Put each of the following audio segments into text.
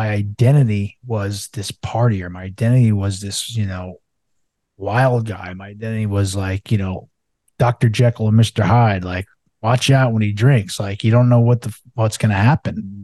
my identity was this partier. My identity was this, you know, wild guy. My identity was like, you know, Dr. Jekyll and Mr. Hyde. Like, watch out when he drinks. Like, you don't know what the what's to happen.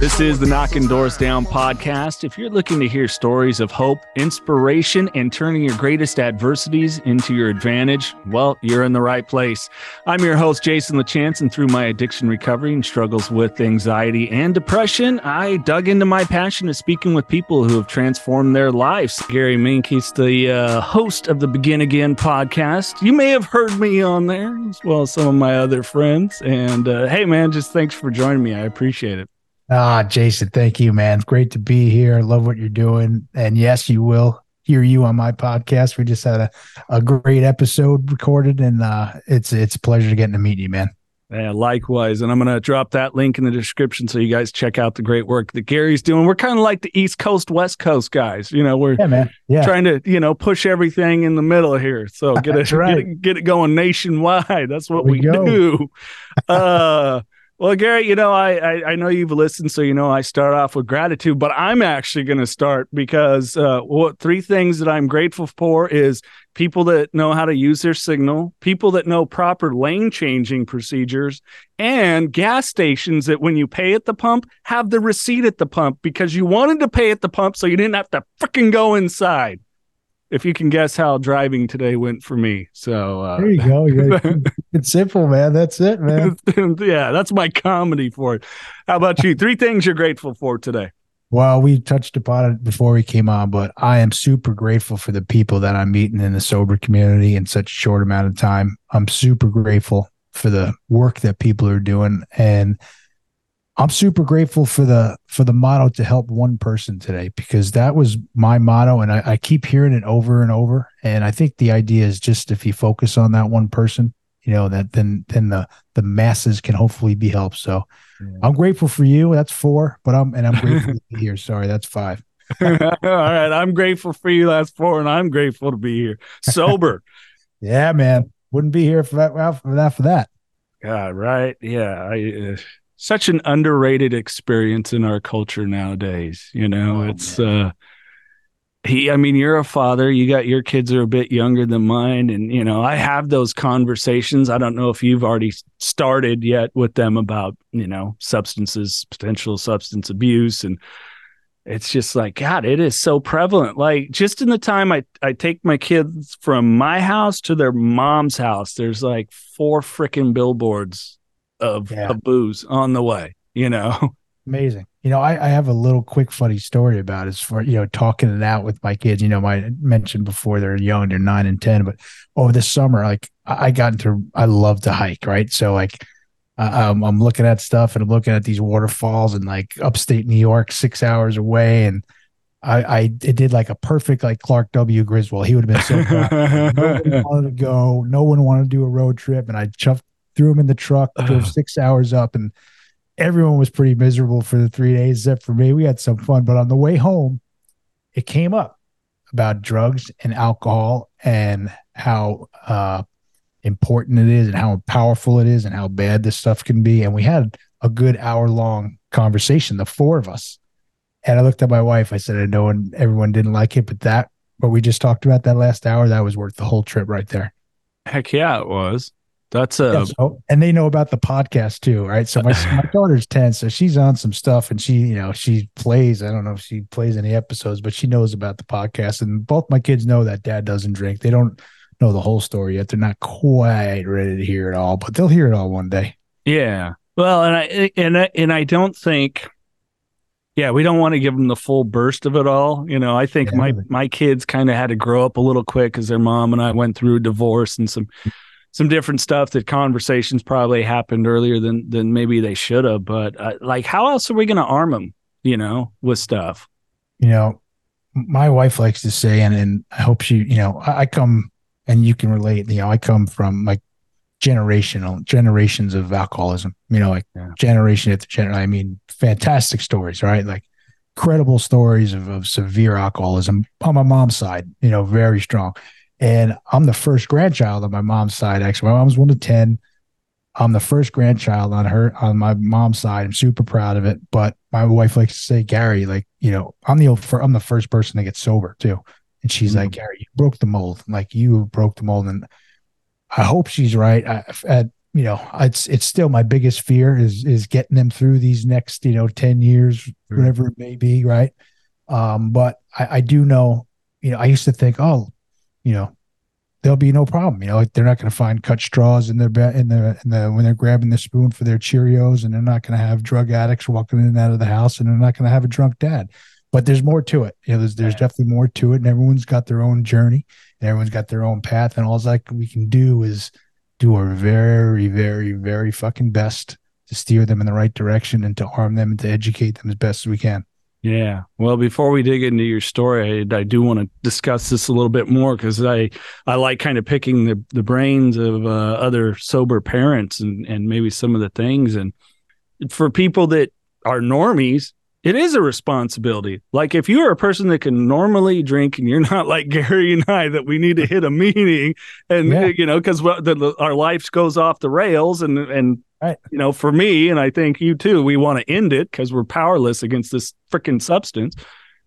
This is the Knocking Doors Down podcast. If you're looking to hear stories of hope, inspiration, and turning your greatest adversities into your advantage, well, you're in the right place. I'm your host, Jason LaChance, and through my addiction recovery and struggles with anxiety and depression, I dug into my passion of speaking with people who have transformed their lives. Gary Menkes, he's the uh, host of the Begin Again podcast. You may have heard me on there, as well as some of my other friends. And uh, hey, man, just thanks for joining me. I appreciate it. Ah, Jason, thank you, man. Great to be here. I love what you're doing. And yes, you will hear you on my podcast. We just had a, a great episode recorded, and uh, it's it's a pleasure to getting to meet you, man. Yeah, likewise. And I'm going to drop that link in the description so you guys check out the great work that Gary's doing. We're kind of like the East Coast, West Coast guys. You know, we're yeah, man. Yeah. trying to, you know, push everything in the middle here. So get it, right. get, it get it going nationwide. That's what we, we do. uh, well, Gary, you know, I, I, I know you've listened, so you know I start off with gratitude, but I'm actually going to start because uh, what three things that I'm grateful for is people that know how to use their signal, people that know proper lane changing procedures, and gas stations that when you pay at the pump have the receipt at the pump because you wanted to pay at the pump so you didn't have to freaking go inside if you can guess how driving today went for me. So uh, there you go. it's simple, man. That's it, man. yeah, that's my comedy for it. How about you? Three things you're grateful for today. Well, we touched upon it before we came on, but I am super grateful for the people that I'm meeting in the sober community in such a short amount of time. I'm super grateful for the work that people are doing and I'm super grateful for the for the motto to help one person today because that was my motto and I, I, keep hearing it over and over. And I think the idea is just if you focus on that one person, you know, that then then the the masses can hopefully be helped. So yeah. I'm grateful for you. That's four, but I'm and I'm grateful to be here. Sorry, that's five. All right. I'm grateful for you. That's four, and I'm grateful to be here. Sober. yeah, man. Wouldn't be here for that for that for that. God, right. Yeah. I uh such an underrated experience in our culture nowadays. You know, oh, it's man. uh he I mean, you're a father, you got your kids are a bit younger than mine and you know, I have those conversations. I don't know if you've already started yet with them about, you know, substances, potential substance abuse and it's just like god it is so prevalent like just in the time i i take my kids from my house to their mom's house there's like four freaking billboards of, yeah. of booze on the way, you know? Amazing. You know, I, I have a little quick funny story about it for, you know, talking it out with my kids. You know, I mentioned before they're young, they're nine and 10, but over the summer, like I got into, I love to hike, right? So, like, um, I'm looking at stuff and I'm looking at these waterfalls and like upstate New York, six hours away. And I, I it did like a perfect like Clark W. Griswold. He would have been so proud. no one wanted to go. No one wanted to do a road trip. And I chuffed threw him in the truck, drove six hours up, and everyone was pretty miserable for the three days, except for me. We had some fun, but on the way home, it came up about drugs and alcohol and how uh, important it is and how powerful it is and how bad this stuff can be. And we had a good hour long conversation, the four of us. And I looked at my wife. I said, I know and everyone didn't like it, but that what we just talked about that last hour, that was worth the whole trip right there. Heck yeah, it was. That's a yeah, so, and they know about the podcast too, right? So my my daughter's ten, so she's on some stuff, and she, you know, she plays. I don't know if she plays any episodes, but she knows about the podcast. And both my kids know that dad doesn't drink. They don't know the whole story yet. They're not quite ready to hear it all, but they'll hear it all one day. Yeah. Well, and I and I, and I don't think. Yeah, we don't want to give them the full burst of it all. You know, I think yeah. my my kids kind of had to grow up a little quick because their mom and I went through a divorce and some some different stuff that conversations probably happened earlier than than maybe they should have. But uh, like, how else are we going to arm them? You know, with stuff. You know, my wife likes to say, and and I hope she, you know, I, I come and you can relate. You know, I come from like generational generations of alcoholism. You know, like yeah. generation after generation. I mean, fantastic stories, right? Like credible stories of, of severe alcoholism on my mom's side. You know, very strong and I'm the first grandchild on my mom's side. Actually, my mom's one of ten. I'm the first grandchild on her on my mom's side. I'm super proud of it. But my wife likes to say, Gary, like you know, I'm the I'm the first person to get sober too. And she's mm-hmm. like, Gary, you broke the mold. Like you broke the mold, and I hope she's right. I, at you know, it's it's still my biggest fear is is getting them through these next you know ten years, whatever it may be, right? Um, but I, I do know, you know, I used to think, oh, you know, there'll be no problem. You know, like they're not going to find cut straws in their bed in the in the when they're grabbing the spoon for their Cheerios, and they're not going to have drug addicts walking in and out of the house, and they're not going to have a drunk dad. But there's more to it. You know, there's there's definitely more to it, and everyone's got their own journey, and everyone's got their own path, and all that we can do is do our very, very, very fucking best to steer them in the right direction and to arm them and to educate them as best as we can. Yeah. Well, before we dig into your story, I, I do want to discuss this a little bit more because I I like kind of picking the the brains of uh, other sober parents and and maybe some of the things and for people that are normies, it is a responsibility. Like if you are a person that can normally drink and you're not like Gary and I that we need to hit a meeting and yeah. you know because our life goes off the rails and and right. you know for me and I think you too we want to end it because we're powerless against this freaking substance.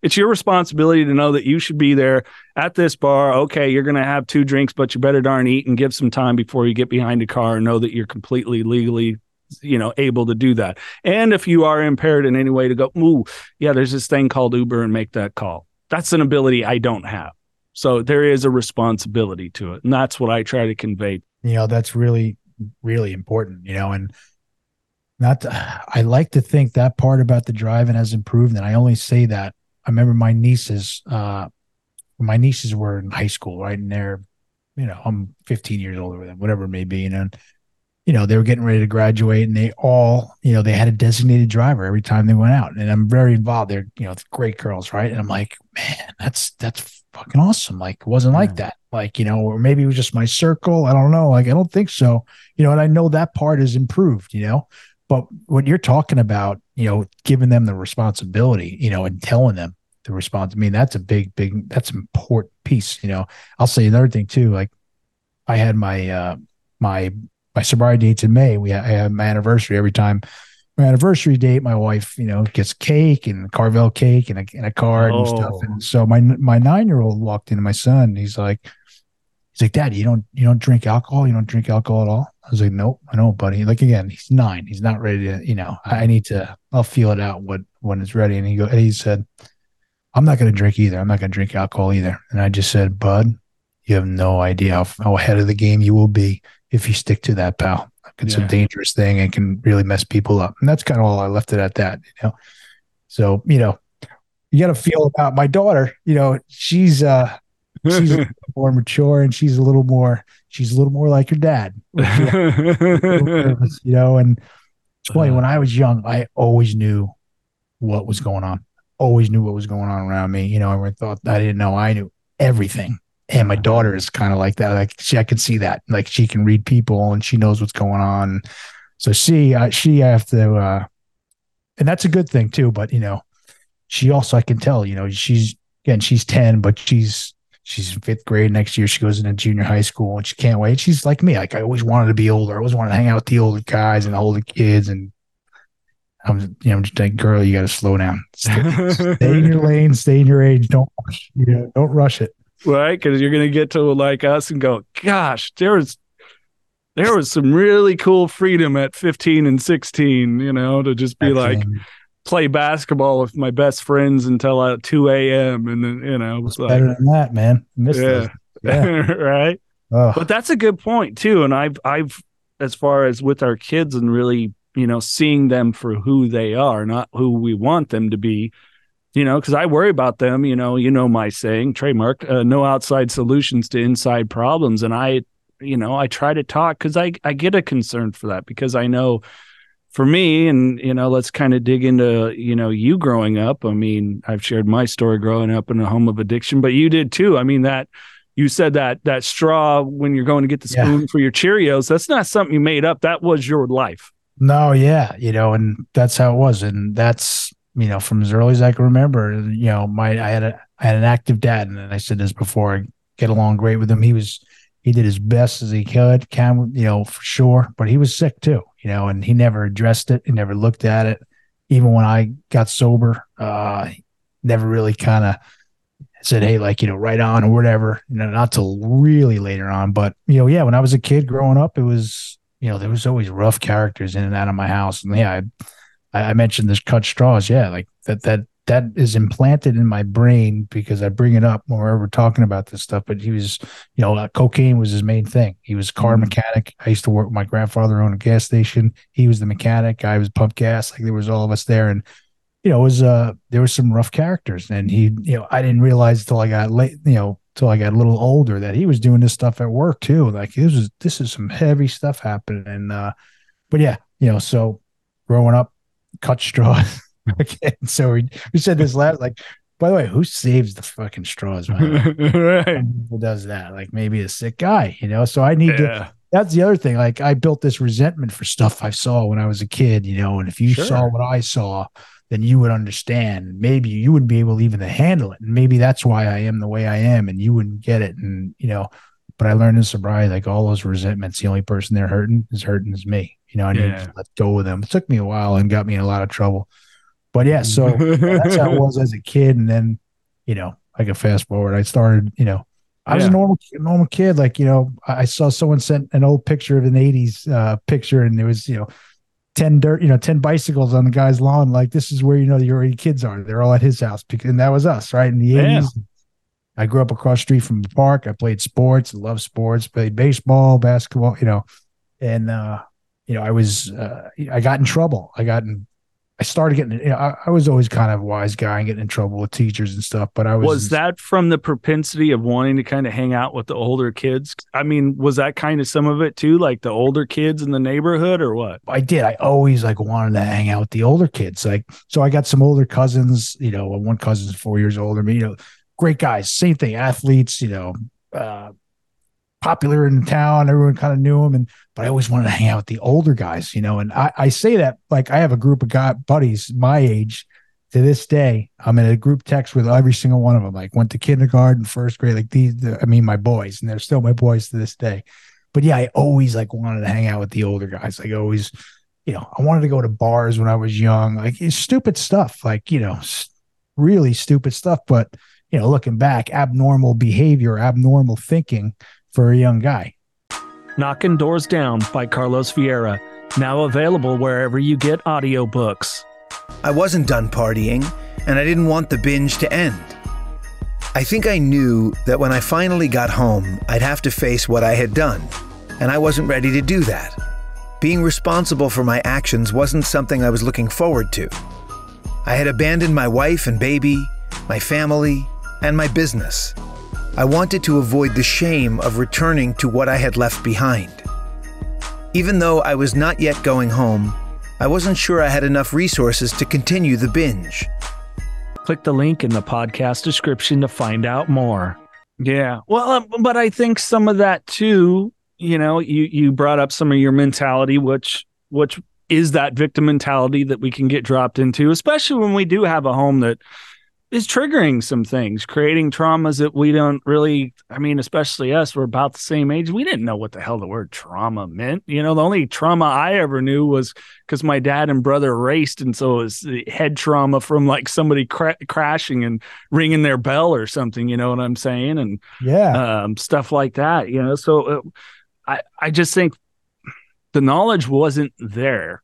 It's your responsibility to know that you should be there at this bar. Okay, you're going to have two drinks, but you better darn eat and give some time before you get behind a car and know that you're completely legally you know able to do that and if you are impaired in any way to go ooh yeah there's this thing called uber and make that call that's an ability i don't have so there is a responsibility to it and that's what i try to convey you know that's really really important you know and not to, i like to think that part about the driving has improved and i only say that. I remember my nieces uh my nieces were in high school right and they're you know i'm 15 years older than whatever it may be you know you know, they were getting ready to graduate and they all, you know, they had a designated driver every time they went out. And I'm very involved. They're, you know, great girls, right? And I'm like, man, that's that's fucking awesome. Like it wasn't yeah. like that. Like, you know, or maybe it was just my circle. I don't know. Like, I don't think so. You know, and I know that part is improved, you know. But when you're talking about, you know, giving them the responsibility, you know, and telling them the response, I mean, that's a big, big, that's an important piece. You know, I'll say another thing too. Like I had my uh my my sobriety date's in May. We have, I have my anniversary every time. My anniversary date, my wife, you know, gets cake and Carvel cake and a, and a card oh. and stuff. Oh. And so my my nine year old walked into my son. He's like, he's like, Dad, you don't you don't drink alcohol? You don't drink alcohol at all? I was like, Nope, I know, buddy. Like again, he's nine. He's not ready to, you know. I need to. I'll feel it out what when it's ready. And he go. And he said, I'm not going to drink either. I'm not going to drink alcohol either. And I just said, Bud, you have no idea how, how ahead of the game you will be if you stick to that, pal. It's yeah. a dangerous thing and can really mess people up. And that's kind of all I left it at that, you know. So, you know, you got to feel about my daughter, you know, she's uh she's more mature and she's a little more she's a little more like your dad. you know, and it's funny when I was young, I always knew what was going on. Always knew what was going on around me. You know, I thought I didn't know I knew everything and my daughter is kind of like that. Like she, I can see that. Like she can read people and she knows what's going on. So she, uh, she, I have to, uh, and that's a good thing too. But you know, she also, I can tell, you know, she's again, she's ten, but she's she's in fifth grade next year. She goes into junior high school and she can't wait. She's like me. Like I always wanted to be older. I always wanted to hang out with the older guys and the older kids. And I'm, you know, just like, girl, you got to slow down. Stay, stay in your lane. Stay in your age. Don't, rush, you know, don't rush it right? Because you're gonna get to like us and go, gosh, there was there was some really cool freedom at 15 and 16, you know, to just be like play basketball with my best friends until at 2 a.m. And then, you know, it's like, better than that, man. Yeah. yeah. right. Oh. But that's a good point too. And I've, I've, as far as with our kids and really, you know, seeing them for who they are, not who we want them to be, you know, because I worry about them. You know, you know my saying, trademark, uh, no outside solutions to inside problems, and I, you know, I try to talk because I I get a concern for that because I know for me and you know let's kind of dig into you know you growing up i mean i've shared my story growing up in a home of addiction but you did too i mean that you said that that straw when you're going to get the spoon yeah. for your cheerios that's not something you made up that was your life no yeah you know and that's how it was and that's you know, from as early as I can remember, you know, my I had a I had an active dad, and I said this before. I get along great with him. He was he did his best as he could, can you know for sure, but he was sick too, you know, and he never addressed it. He never looked at it. Even when I got sober, uh, never really kind of said, "Hey, like you know, right on" or whatever. You know, not till really later on, but you know, yeah, when I was a kid growing up, it was you know there was always rough characters in and out of my house, and yeah, I, I mentioned this cut straws, yeah, like that that that is implanted in my brain because I bring it up when we're ever talking about this stuff. But he was, you know, uh, cocaine was his main thing. He was a car mm-hmm. mechanic. I used to work with my grandfather owned a gas station. He was the mechanic. I was pump gas. Like there was all of us there, and you know, it was uh there was some rough characters, and he, you know, I didn't realize until I got late, you know, till I got a little older that he was doing this stuff at work too. Like this is this is some heavy stuff happening, and uh, but yeah, you know, so growing up, cut straws. okay, so we, we said this last like. By the way, who saves the fucking straws? right. Who does that? Like maybe a sick guy, you know. So I need yeah. to. That's the other thing. Like I built this resentment for stuff I saw when I was a kid, you know. And if you sure. saw what I saw, then you would understand. Maybe you wouldn't be able even to handle it. And maybe that's why I am the way I am, and you wouldn't get it. And you know, but I learned in sobriety, like all those resentments, the only person they're hurting is hurting is me. You know, I yeah. need to let go of them. It took me a while and got me in a lot of trouble. But yeah, so that's how it was as a kid. And then, you know, I can fast forward. I started, you know, I was yeah. a normal normal kid. Like, you know, I saw someone sent an old picture of an 80s uh, picture and there was, you know, 10 dirt, you know, 10 bicycles on the guy's lawn. Like, this is where you know your kids are. They're all at his house. Because, And that was us, right? In the yeah. 80s. I grew up across street from the park. I played sports, loved sports, played baseball, basketball, you know, and uh, you know, I was uh, I got in trouble. I got in I started getting, you know, I, I, was always kind of a wise guy and getting in trouble with teachers and stuff, but I was. Was that from the propensity of wanting to kind of hang out with the older kids? I mean, was that kind of some of it too, like the older kids in the neighborhood or what? I did. I always like wanted to hang out with the older kids. Like, so I got some older cousins, you know, one cousin's four years older than me, you know, great guys, same thing, athletes, you know, uh, popular in town. Everyone kind of knew him. And, but I always wanted to hang out with the older guys, you know. And I, I say that like I have a group of guy, buddies my age to this day. I'm in a group text with every single one of them. Like went to kindergarten, first grade, like these, the, I mean, my boys, and they're still my boys to this day. But yeah, I always like wanted to hang out with the older guys. Like always, you know, I wanted to go to bars when I was young, like stupid stuff, like, you know, really stupid stuff. But, you know, looking back, abnormal behavior, abnormal thinking for a young guy. Knocking Doors Down by Carlos Vieira, now available wherever you get audiobooks. I wasn't done partying, and I didn't want the binge to end. I think I knew that when I finally got home, I'd have to face what I had done, and I wasn't ready to do that. Being responsible for my actions wasn't something I was looking forward to. I had abandoned my wife and baby, my family, and my business. I wanted to avoid the shame of returning to what I had left behind. Even though I was not yet going home, I wasn't sure I had enough resources to continue the binge. Click the link in the podcast description to find out more. Yeah. Well, um, but I think some of that too, you know, you you brought up some of your mentality which which is that victim mentality that we can get dropped into, especially when we do have a home that is triggering some things, creating traumas that we don't really. I mean, especially us, we're about the same age. We didn't know what the hell the word trauma meant. You know, the only trauma I ever knew was because my dad and brother raced, and so it was head trauma from like somebody cra- crashing and ringing their bell or something. You know what I'm saying? And yeah, um, stuff like that. You know, so uh, I I just think the knowledge wasn't there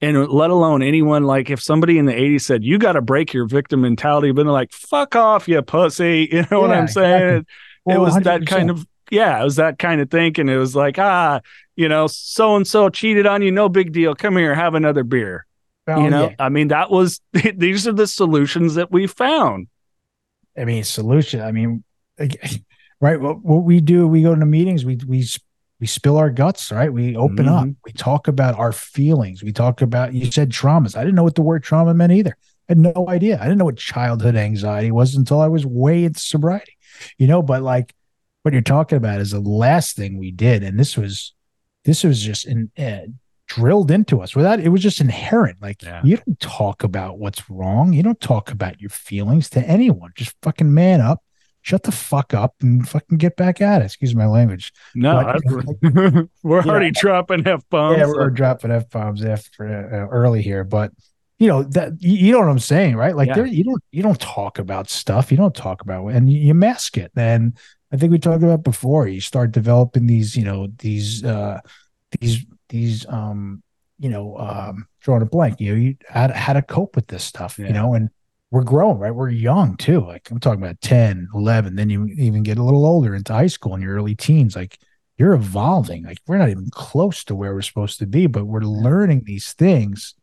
and let alone anyone like if somebody in the 80s said you got to break your victim mentality but like fuck off you pussy. You know yeah, what i'm saying exactly. well, it was 100%. that kind of yeah it was that kind of thinking. It was like ah you know so and so cheated on you no big deal. Come here have another beer. You know? yeah. i mean that was these are the solutions that we found. I mean solution i mean right what, what we do we go to meetings we we we spill our guts, right? We open mm-hmm. up. We talk about our feelings. We talk about you said traumas. I didn't know what the word trauma meant either. I had no idea. I didn't know what childhood anxiety was until I was way into sobriety. You know, but like what you're talking about is the last thing we did, and this was this was just in, uh, drilled into us without it was just inherent. Like yeah. you don't talk about what's wrong. You don't talk about your feelings to anyone. Just fucking man up, shut the fuck up and fucking get back at it. Excuse my language. No, But- we're already dropping f bombs. yeah, we're dropping f bombs after uh, early here, but you know that you, you know what I'm saying, right? Like Yeah. there, you don't you don't talk about stuff, you don't talk about, and you, you mask it. And I think we talked about before. You start developing these, you know, these uh these these um you know um drawing a blank. You know, you how to, how to cope with this stuff, Yeah. you know, and we're growing, right? We're young too. Like I'm talking about 10, 11, then you even get a little older into high school and your early teens. Like you're evolving. Like we're not even close to where we're supposed to be, but we're learning these things,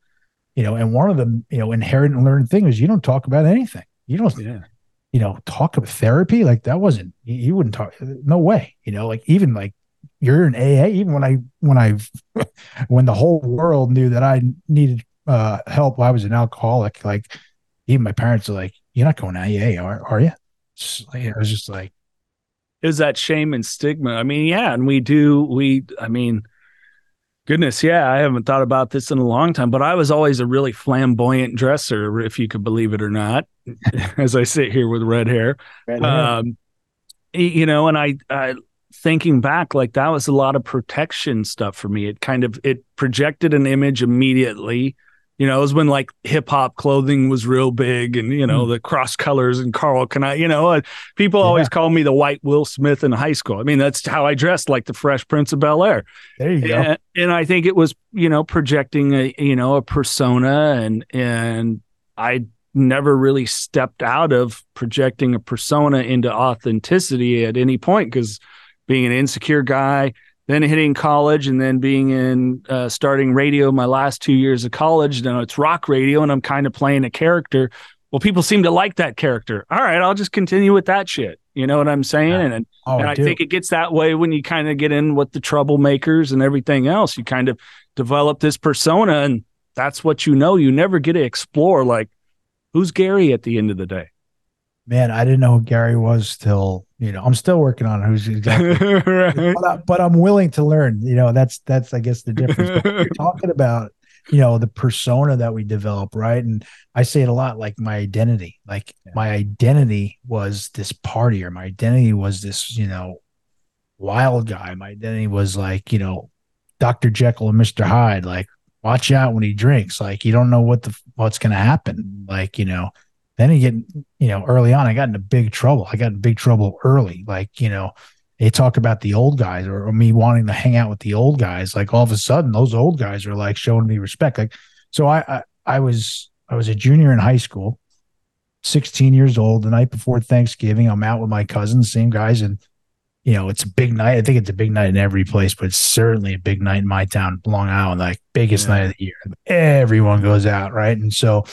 you know. And one of the, you know, inherent and learned thing is you don't talk about anything. You don't, Yeah. you know, talk about therapy. Like that wasn't, you, you wouldn't talk, no way, you know, like even like you're an AA, even when I, when I, when the whole world knew that I needed uh help, I was an alcoholic. Like even my parents are like, you're not going to AA, are, are you? Just like, I was just like, is that shame and stigma. I mean, yeah, and we do we I mean goodness, yeah, I haven't thought about this in a long time, but I was always a really flamboyant dresser if you could believe it or not, as I sit here with red hair. Um you know, and I I thinking back like that was a lot of protection stuff for me. It kind of it projected an image immediately. You know, it was when like hip hop clothing was real big and, you know, the cross colors and Karl Kani, you know, uh, people Yeah. always call me the white Will Smith in high school. I mean, that's how I dressed like the Fresh Prince of Bel Air. there you go. And, and I think it was, you know, projecting a, you know, a persona and, and I never really stepped out of projecting a persona into authenticity at any point because being an insecure guy, then hitting college and then being in uh, starting radio my last two years of college. Now it's rock radio and I'm kind of playing a character. Well, people seem to like that character. All right, I'll just continue with that shit. You know what I'm saying? Yeah. And, Oh, and I I think it gets that way when you kind of get in with the troublemakers and everything else. You kind of develop this persona, and that's what you know. You never get to explore like who's Gary at the end of the day. Man, I didn't know who Gary was till you know. I'm still working on who's exactly, right? but, I, but I'm willing to learn. You know, that's that's I guess the difference. But you're talking about you know the persona that we develop, right? And I say it a lot, like my identity. Like my identity was this partier. My identity was this you know wild guy. My identity was like you know Dr. Jekyll and Mr. Hyde. Like watch out when he drinks. Like you don't know what the what's going to happen. Like you know then you get you know early on i got into big trouble. I got in big trouble early. Like you know they talk about the old guys or, or me wanting to hang out with the old guys. Like all of a sudden those old guys are like showing me respect. Like so i i, I was i was a junior in high school 16 years old. The night before thanksgiving i'm out with my cousins same guys and you know it's a big night. I think it's a big night in every place but it's certainly a big night in my town long island like biggest Yeah. night of the year. Everyone goes out right? And so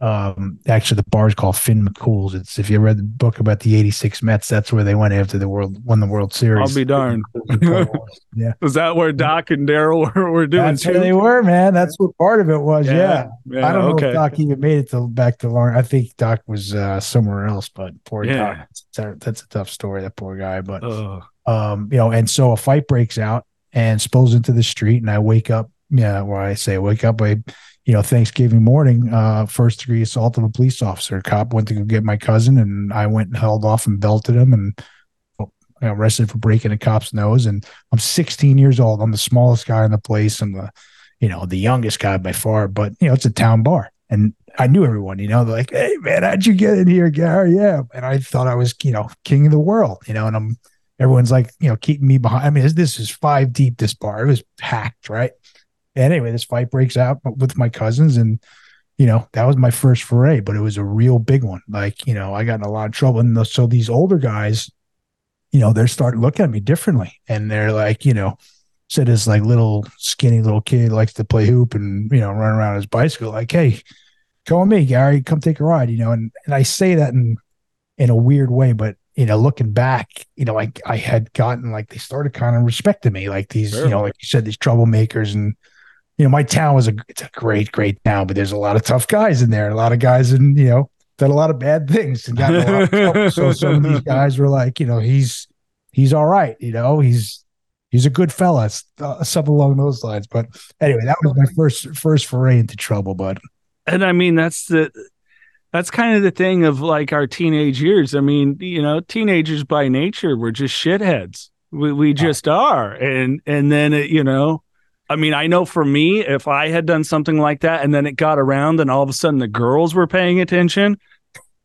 um actually the bar is called Finn McCool's. It's if you read the book about the 86 Mets, that's where they went after the world won the World Series. I'll be darned. yeah. Was that where Doc and Darryl were, were doing That's too? where they were, man. That's what part of it was. Yeah. yeah, I don't know okay. if Doc even made it to back to Long. I think Doc was uh, somewhere else, but poor Yeah. Doc. That's a, that's a tough story, that poor guy. But Oh, um, you know, and so a fight breaks out and spills into the street, and I wake up. Yeah, where I say wake up. I, you know, Thanksgiving morning, uh, first degree assault of a police officer. A cop went to go get my cousin, and I went and held off and belted him, and I got arrested for breaking a cop's nose. And I'm 16 years old. I'm the smallest guy in the place. I'm the, you know, the youngest guy by far. But you know, it's a town bar, and I knew everyone. You know, they're like, "Hey, man, how'd you get in here, Gary?" Yeah, and I thought I was, you know, king of the world. You know, and I'm everyone's like, you know, keeping me behind. I mean, this, this is five deep, this bar. It was packed, right? And anyway, this fight breaks out with my cousins, and you know, that was my first foray, but it was a real big one. Like, you know, I got in a lot of trouble. And so these older guys, you know, they're starting to look at me differently. And they're like, you know, said this like little skinny little kid likes to play hoop and, you know, run around his bicycle, like, hey, come with me, Gary, come take a ride, you know. And and I say that in in a weird way, but you know, looking back, you know, like I had gotten like they started kind of respecting me, like these, Sure. you know, like you said, these troublemakers, and you know, my town was a it's a great, great town, but there's a lot of tough guys in there, a lot of guys, and you know, done a lot of bad things and got a lot of trouble. So some of these guys were like, you know, he's he's all right, you know, he's he's a good fella, uh, something along those lines. But anyway, that was my first first foray into trouble, bud. and I mean that's the that's kind of the thing of like our teenage years. I mean, you know, teenagers by nature, we're just shitheads. We we just are. And and then it, you know, I mean, I know for me, if I had done something like that and then it got around and all of a sudden the girls were paying attention,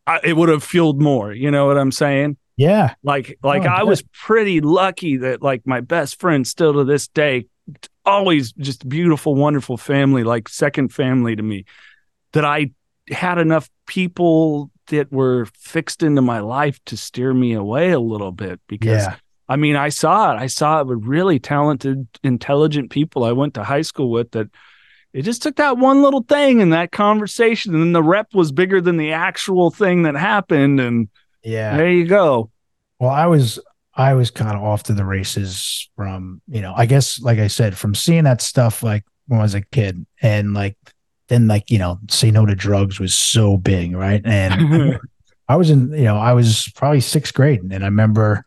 I, it would have fueled more. You know what I'm saying? Yeah. Like oh, like Oh, I good. was pretty lucky that like my best friend still to this day, always just beautiful, wonderful family, like second family to me, that I had enough people that were fixed into my life to steer me away a little bit because Yeah. I mean, I saw it. I saw it with really talented, intelligent people I went to high school with that it just took that one little thing in that conversation and then the rep was bigger than the actual thing that happened and Yeah. there you go. Well, I was I was kind of off to the races from, you know, I guess like I said, from seeing that stuff like when I was a kid and like then like, you know, say no to drugs was so big, right? And I was in, you know, I was probably sixth grade and I remember,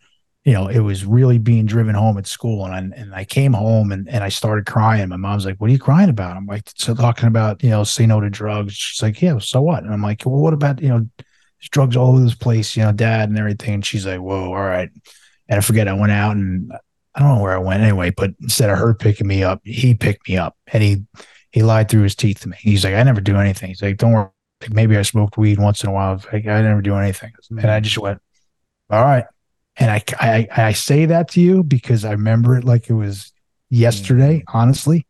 you know, it was really being driven home at school and I, and I came home and, and I started crying. My mom's like, what are you crying about? I'm like, so talking about, you know, say no to drugs. She's like, yeah, so what? And I'm like, well, what about, you know, there's drugs all over this place, you know, dad and everything. And she's like, whoa, all right. And I forget, I went out and I don't know where I went anyway, but instead of her picking me up, he picked me up and he, he lied through his teeth to me. He's like, I never do anything. He's like, don't worry. Maybe I smoked weed once in a while. Like, I never do anything. And I just went, all right. And I, I, I say that to you because I remember it like it was yesterday, mm. honestly.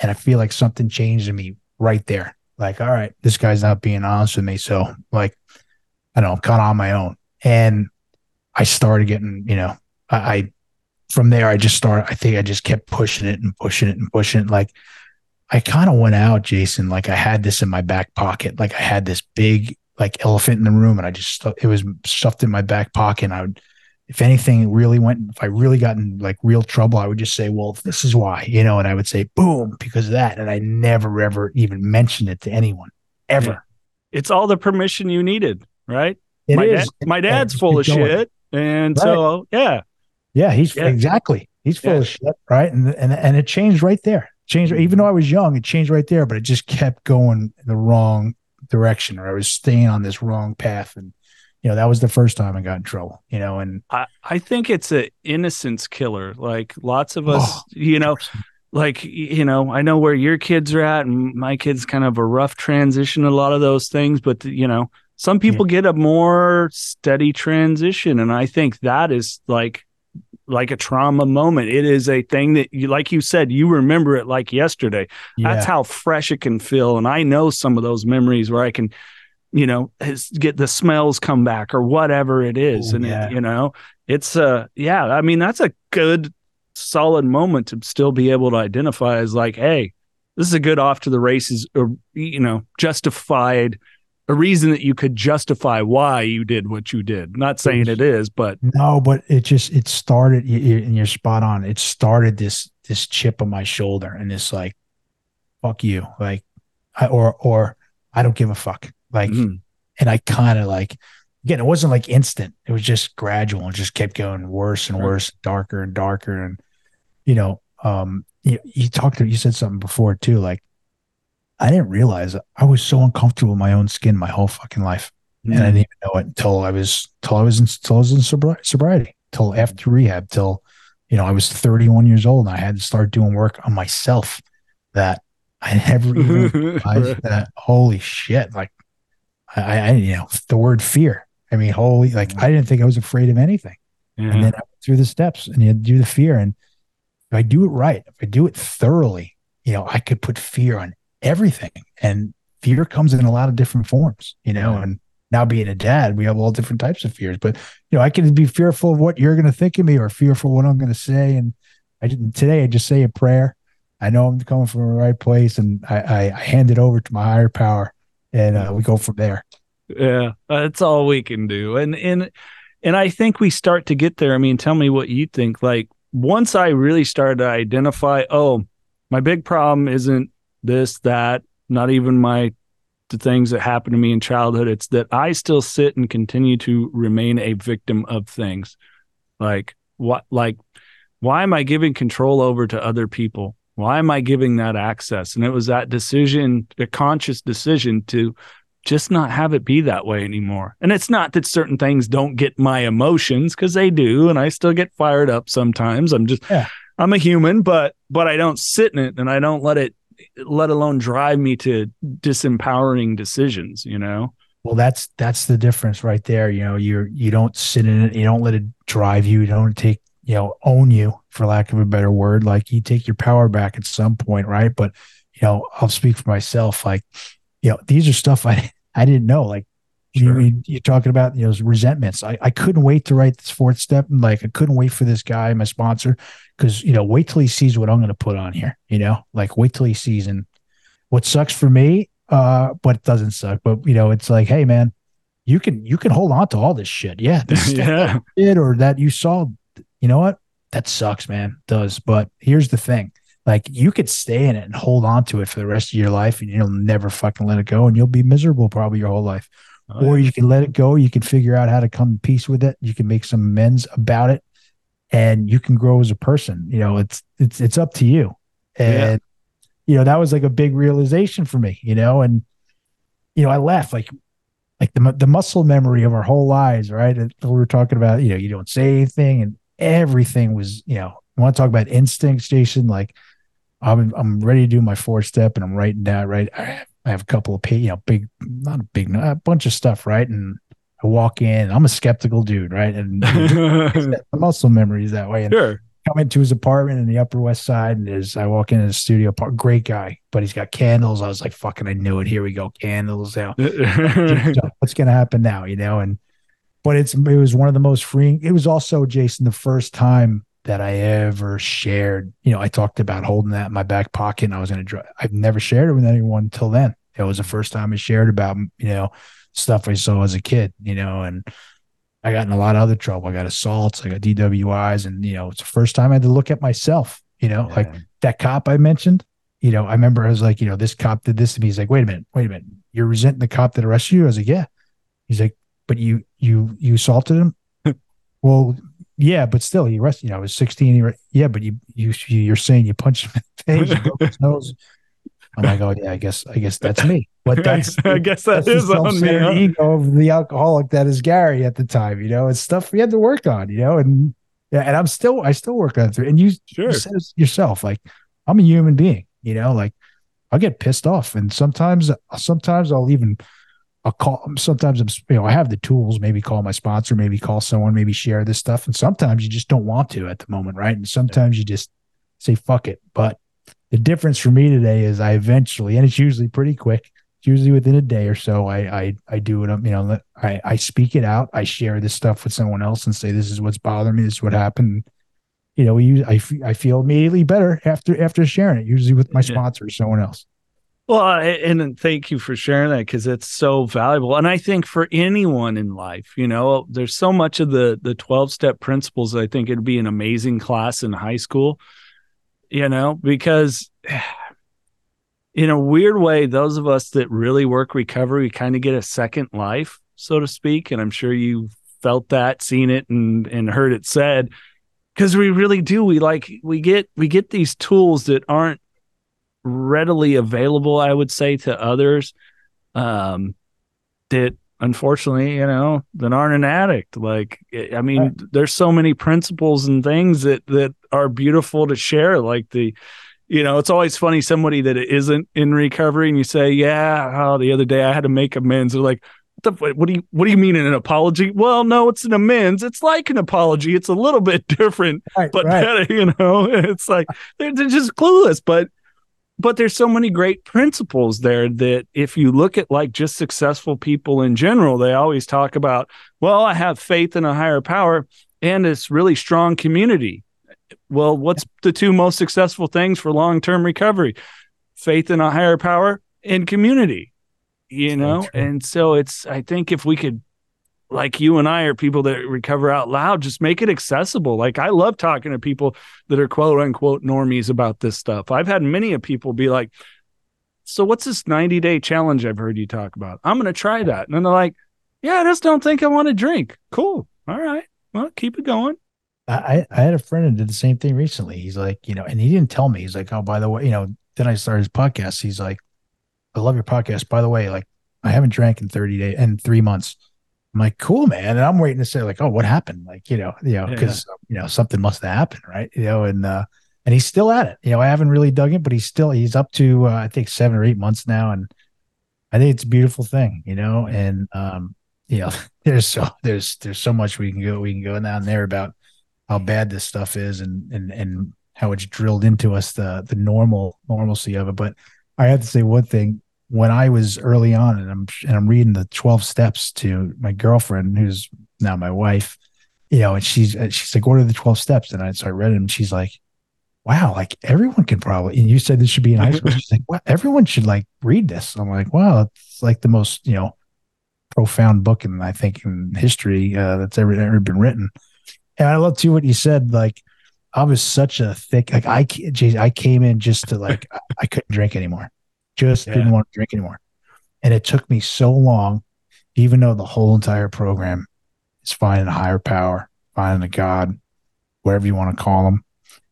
And I feel like something changed in me right there. Like, all right, this guy's not being honest with me. So, like, I don't know, I'm kind of on my own. And I started getting, you know, I, I from there, I just started, I think I just kept pushing it and pushing it and pushing it. Like, I kind of went out, Jason, like I had this in my back pocket. Like, I had this big, like, elephant in the room, and I just, it was stuffed in my back pocket. And I would, if anything really went, if I really got in like real trouble, I would just say, well, this is why, you know, and I would say, boom, because of that. And I never, ever even mentioned it to anyone, ever. It's all the permission you needed, right? It my, is. dad, my dad's full of going. shit. And Right. so, yeah. Yeah, he's Yeah. exactly. He's full Yeah. of shit, right? And and and it changed right there. Changed even though I was young, it changed right there, but it just kept going the wrong direction, or I was staying on this wrong path. And you know, that was the first time I got in trouble. You know, and I, I think it's an innocence killer. Like lots of us, Oh. you know, like you know, I know where your kids are at, and my kids kind of a rough transition. A lot of those things, but you know, some people get a more steady transition, and I think that is like like a trauma moment. It is a thing that you, like you said, you remember it like yesterday. yeah, That's how fresh it can feel. And I know some of those memories where I can, you know, get the smells come back or whatever it is. Ooh, and, yeah. it, you know, it's, uh, yeah, I mean, that's a good, solid moment to still be able to identify as like, hey, this is a good off to the races or, you know, justified, a reason that you could justify why you did what you did. Not saying it is, but no, but it just it started, and you're spot on. It started this this chip on my shoulder, and this like, fuck you, like, I, or or I don't give a fuck, like. mhm. and I kind of like again, it wasn't like instant. It was just gradual and just kept going worse and Right. worse, darker and darker. And you know, um, you, you talked to you said something before too. Like I didn't realize I was so uncomfortable in my own skin my whole fucking life, and I didn't even know it until I was till I was in till I was in sobri- sobriety, till after rehab, till you know I was 31 years old and I had to start doing work on myself that I never even realized that. Holy shit! Like I, I, you know, the word fear. I mean, holy, like I didn't think I was afraid of anything. Yeah. And mm-hmm. then I went through the steps and you do the fear. And if I do it right, if I do it thoroughly, you know, I could put fear on everything. And fear comes in a lot of different forms, you know, Yeah. and now being a dad, we have all different types of fears. But you know, I can be fearful of what you're gonna think of me or fearful of what I'm gonna say. And I didn't today I just say a prayer. I know I'm coming from the right place and I, I, I hand it over to my higher power and uh, we go from there. Yeah, that's all we can do. And and and I think we start to get there. I mean, tell me what you think. Like once I really started to identify, oh, my big problem isn't this, that, not even my the things that happened to me in childhood. It's that I still sit and continue to remain a victim of things. Like what like why am I giving control over to other people? Why am I giving that access? And it was that decision, a conscious decision to just not have it be that way anymore. And it's not that certain things don't get my emotions because they do, and I still get fired up sometimes. I'm just Yeah. I'm a human, but but I don't sit in it and I don't let it let alone drive me to disempowering decisions, you know? Well, that's that's the difference right there. You know, you're you don't sit in it, you don't let it drive you, you don't take, you know, own you, for lack of a better word. Like you take your power back at some point, right? But you know, I'll speak for myself. Like, you know, these are stuff I I didn't know. Like Sure. you, you're talking about, you know, resentments. I, I couldn't wait to write this fourth step. And like I couldn't wait for this guy, my sponsor, because you know, wait till he sees what I'm gonna put on here, you know, like wait till he sees and what sucks for me, uh, but it doesn't suck. But you know, it's like, hey man, you can you can hold on to all this shit. Yeah, this yeah. you or that you saw. You know what? That sucks, man. It does. But here's the thing. Like you could stay in it and hold on to it for the rest of your life and you'll never fucking let it go and you'll be miserable probably your whole life. Oh, Or you can let it go. You can figure out how to come to peace with it. You can make some amends about it and you can grow as a person. You know, it's it's it's up to you. And you know, that was like a big realization for me, you know, and you know, I laugh like like the the muscle memory of our whole lives, right? We were talking about, you know, you don't say anything and everything was, you know, I want to talk about instincts, Jason, like I'm I'm ready to do my four step and I'm writing down, right? I have, a couple of, you know, big, not a big, a bunch of stuff, right? And I walk in, I'm a skeptical dude, right? And the muscle memory is that way. And sure. come into his apartment in the Upper West Side, and as I walk into the studio, par- great guy, but he's got candles. I was like, "Fucking, I knew it." Here we go, candles. Now, what's going to happen now? You know, and but it's it was one of the most freeing. It was also Jason the first time that I ever shared. You know, I talked about holding that in my back pocket. and I was going to. Dr- I've never shared it with anyone until then. It was the first time I shared about you know stuff I saw as a kid. You know, and I got in a lot of other trouble. I got assaults. I got DWIs, and you know, it's the first time I had to look at myself. You know, like that cop I mentioned. You know, I remember I was like, you know, this cop did this to me. He's like, wait a minute, wait a minute, you're resenting the cop that arrested you? I was like, yeah. He's like, but you you you assaulted him. well, yeah, but still, he arrested. You know, I was 16. He, yeah, but you you you're saying you punched him in the face, you broke his nose. I'm like, oh yeah, I guess I guess that's me. But that's I guess that that's the is on me. huh? ego of the alcoholic that is Gary at the time. You know, it's stuff we had to work on. You know, and yeah, and I'm still I still work on it through. And you, Sure. you said yourself, like I'm a human being. You know, like I'll get pissed off, and sometimes sometimes I'll even I'll call. Sometimes I'm you know I have the tools. Maybe call my sponsor. Maybe call someone. Maybe share this stuff. And sometimes you just don't want to at the moment, right? And sometimes you just say fuck it. But the difference for me today is I eventually, and it's usually pretty quick. It's usually within a day or so. I I I do it. Um, you know, I I speak it out. I share this stuff with someone else and say this is what's bothering me. This is what happened. You know, we use, I I feel immediately better after after sharing it. Usually with my sponsor or someone else. Well, and thank you for sharing that because it's so valuable. And I think for anyone in life, you know, there's so much of the the 12 step principles. I think it'd be an amazing class in high school, you know, because in a weird way, those of us that really work recovery we kind of get a second life, so to speak. And I'm sure you felt that, seen it, and and heard it said. Because we really do. We like we get we get these tools that aren't readily available i would say to others um that unfortunately you know that aren't an addict like i mean Right. there's so many principles and things that that are beautiful to share like the you know it's always funny somebody that isn't in recovery and you say yeah oh the other day i had to make amends they're like what, the, what do you what do you mean in an apology well no it's an amends it's like an apology it's a little bit different Right, but right. better, you know, it's like they're, they're just clueless. But but there's so many great principles there that if you look at like just successful people in general, they always talk about, well, I have faith in a higher power and it's really strong community. Well, what's the two most successful things for long-term recovery? Faith in a higher power and community. You know, and so it's I think if we could like you and I are people that recover out loud, just make it accessible. Like I love talking to people that are quote unquote normies about this stuff. I've had many of people be like, So what's this 90 day challenge I've heard you talk about? I'm gonna try that. And then they're like, Yeah, I just don't think I want to drink. Cool. All right. Well, keep it going. I, I had a friend that did the same thing recently. He's like, you know, and he didn't tell me. He's like, oh, by the way, you know, then I started his podcast. He's like, I love your podcast. By the way, like, I haven't drank in 30 days and three months. I'm like, cool, man. And I'm waiting to say, like, oh, what happened? Like, you know, you know, because yeah. you know, something must have happened, right? You know, and uh and he's still at it. You know, I haven't really dug it, but he's still he's up to uh, I think seven or eight months now, and I think it's a beautiful thing, you know. And um, you know, there's so there's there's so much we can go we can go down there about how bad this stuff is and and and how it's drilled into us the the normal normalcy of it. But I have to say one thing: when I was early on, and I'm and I'm reading the twelve steps to my girlfriend, who's now my wife, you know, and she's she's like, "What are the twelve steps?" And I so I read them. And she's like, "Wow, like everyone can probably." And you said this should be in high school. She's like, "Well, everyone should like read this." I'm like, "Wow, it's like the most you know profound book in I think in history uh, that's ever ever been written." And I love too what you said, like I was such a thick like I I came in just to like I couldn't drink anymore. Just yeah. didn't want to drink anymore. And it took me so long, even though the whole entire program is finding a higher power, finding a God, whatever you want to call them.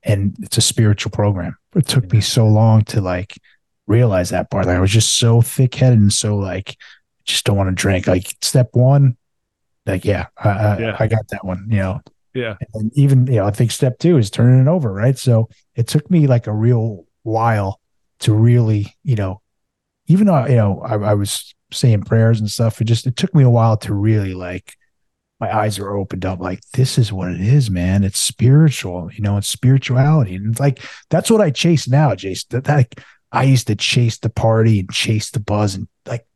And it's a spiritual program. It took me mm-hmm. so long to like realize that part. Like I was just so thick headed and so like just don't want to drink. Like step one, like yeah, I, yeah. I, I got that one. You know, yeah. And even, you know, I think step two is turning it over, right? So it took me like a real while to really, you know, even though, you know, I, I was saying prayers and stuff, it just, it took me a while to really like, my eyes are opened up like this is what it is man. It's spiritual you know it's spirituality. And it's like that's what i chase now jason that, that like, i used to chase the party and chase the buzz and like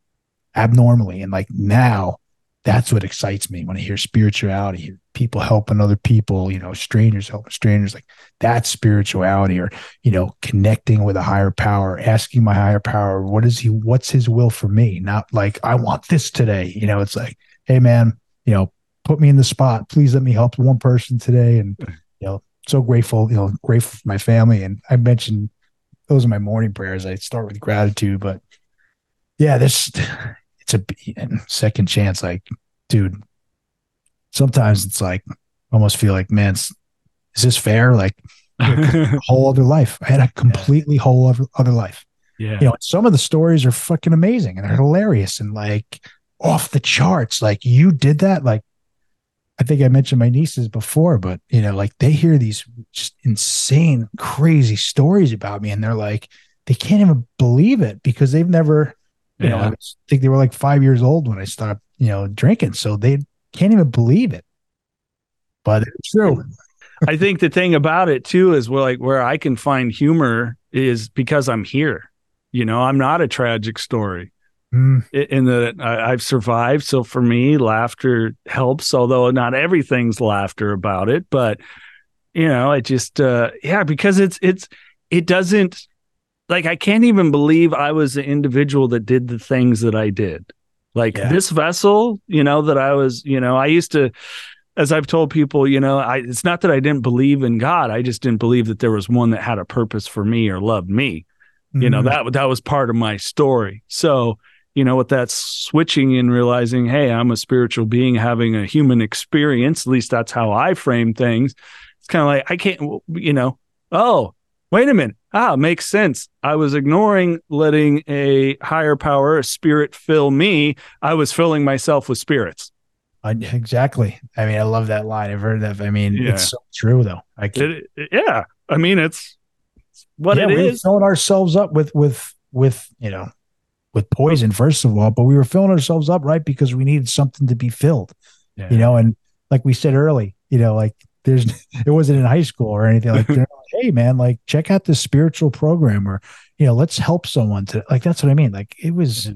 abnormally. And like now that's what excites me when I hear spirituality, people helping other people, you know, strangers helping strangers. Like that's spirituality, or you know, connecting with a higher power, asking my higher power, what is he? What's his will for me? Not like I want this today. You know, it's like, hey man, you know, put me in the spot. Please let me help one person today, and you know, so grateful. You know, grateful for my family. And I mentioned those are my morning prayers. I start with gratitude, but yeah, this it's a second chance. Like, dude, sometimes it's like almost feel like, man, is this fair? Like, a whole other life. I had a completely yeah. whole other, other life. Yeah. You know, some of the stories are fucking amazing and they're hilarious and like off the charts. Like, you did that. Like, I think I mentioned my nieces before, but you know, like they hear these just insane, crazy stories about me, and they're like, they can't even believe it because they've never you yeah. know, I think they were like five years old when I stopped, you know, drinking. So they can't even believe it. But it's true. I think the thing about it too is where like where I can find humor is because I'm here. You know, I'm not a tragic story. Mm. In that I've survived. So for me, laughter helps, although not everything's laughter about it. But you know, it just uh yeah, because it's it's it doesn't like I can't even believe I was the individual that did the things that I did. Like yeah. this vessel, you know, that I was, you know, I used to as I've told people, you know, I it's not that I didn't believe in God. I just didn't believe that there was one that had a purpose for me or loved me. Mm-hmm. You know, mm-hmm. that that was part of my story. So, you know, with that switching and realizing, hey, I'm a spiritual being having a human experience, at least that's how I frame things. It's kind of like I can't, you know, oh, wait a minute. Ah, makes sense. I was ignoring letting a higher power, a spirit fill me. I was filling myself with spirits. Uh, exactly. I mean, I love that line. I've heard that. I mean, yeah. it's so true though. I it, yeah. I mean, it's, it's what yeah, it we is. filling ourselves up with, with, with, you know, with poison, first of all, but we were filling ourselves up, right? Because we needed something to be filled, yeah. you know, and like we said early, you know, like there's it wasn't in high school or anything like, like hey man like check out this spiritual program or you know let's help someone to like that's what i mean. Like it was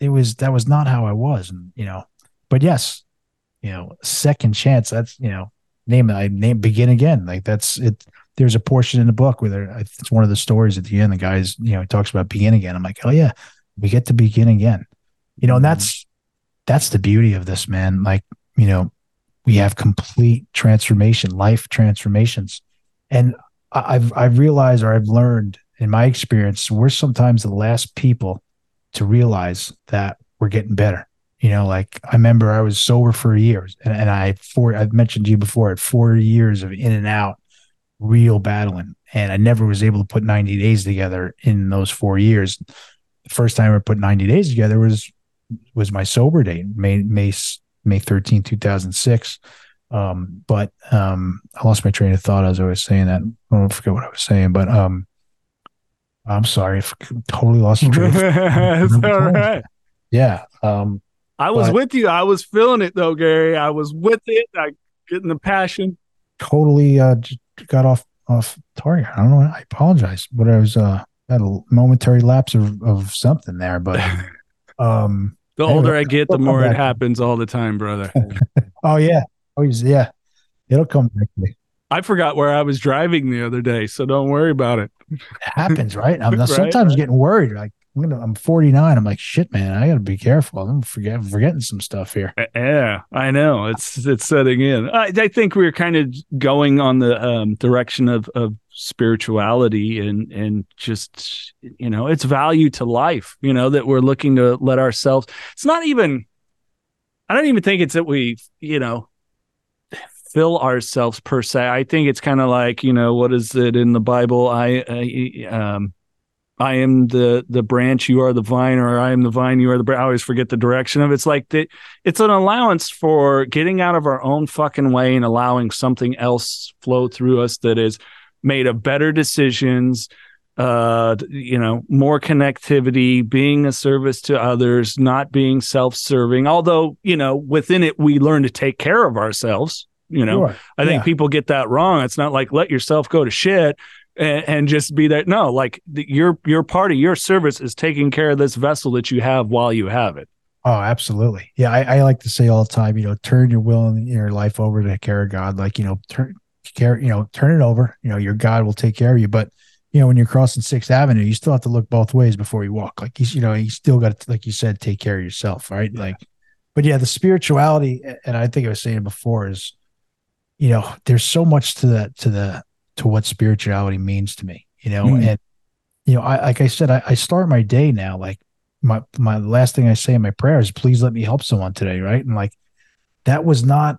it was that was not how i was and you know but yes you know second chance that's you know name it i name begin again. Like that's it there's a portion in the book where there, it's one of the stories at the end the guys you know he talks about begin again. I'm like oh yeah we get to begin again. You know and mm-hmm. that's that's the beauty of this man. Like you know we have complete transformation, life transformations. And I've I've realized or I've learned in my experience, we're sometimes the last people to realize that we're getting better. You know, like I remember I was sober for years and, and I four I've mentioned to you before, I had four years of in and out, real battling. And I never was able to put 90 days together in those four years. The first time I put 90 days together was was my sober date, May May May 13, 2006. Um, but um, I lost my train of thought as I was saying that. I don't forget what I was saying, but um, I'm sorry, I totally lost train. That's all right. Yeah. Um, I was But- with you. I was feeling it though, Gary. I was with it. I getting the passion. totally uh, got off off target. I don't know. I apologize, but I was uh had a momentary lapse of, of something there, but um. The older I get, the more it happens all the time, brother. Oh yeah. Oh yeah. It'll come back to me. I forgot where I was driving the other day, so don't worry about it. It happens, right? I'm Right, sometimes getting worried. Like I'm gonna, I'm 49. I'm like, shit, man. I got to be careful. I'm forget, forgetting some stuff here. Uh, Yeah, I know it's it's setting in. I, I think we're kind of going on the um, direction of of spirituality and and just you know its value to life. You know that we're looking to let ourselves. It's not even. I don't even think it's that we you know fill ourselves per se. I think it's kind of like you know what is it in the Bible? I, I um. I am the the branch, you are the vine, or I am the vine, you are the branch. I always forget the direction of it. It's like the, it's an allowance for getting out of our own fucking way and allowing something else flow through us that is made of better decisions, uh, you know, more connectivity, being a service to others, not being self-serving. Although, you know, within it, we learn to take care of ourselves. You know, Sure. I think Yeah. people get that wrong. It's not like let yourself go to shit and, and just be that. No, like the, your your party, your service is taking care of this vessel that you have while you have it. Oh, absolutely. Yeah, I, I like to say all the time, you know, turn your will and your life over to the care of God. Like, you know, turn care, you know, turn it over. You know, your God will take care of you. But you know, when you're crossing Sixth Avenue, you still have to look both ways before you walk. Like you, you know, you still got to, like you said, take care of yourself, right? Like, but yeah, the spirituality, and I think I was saying before, is you know, there's so much to that to the to what spirituality means to me. You know, Mm. and you know, I like I said, I, I start my day now like my my last thing I say in my prayer is please let me help someone today, right? And like that was not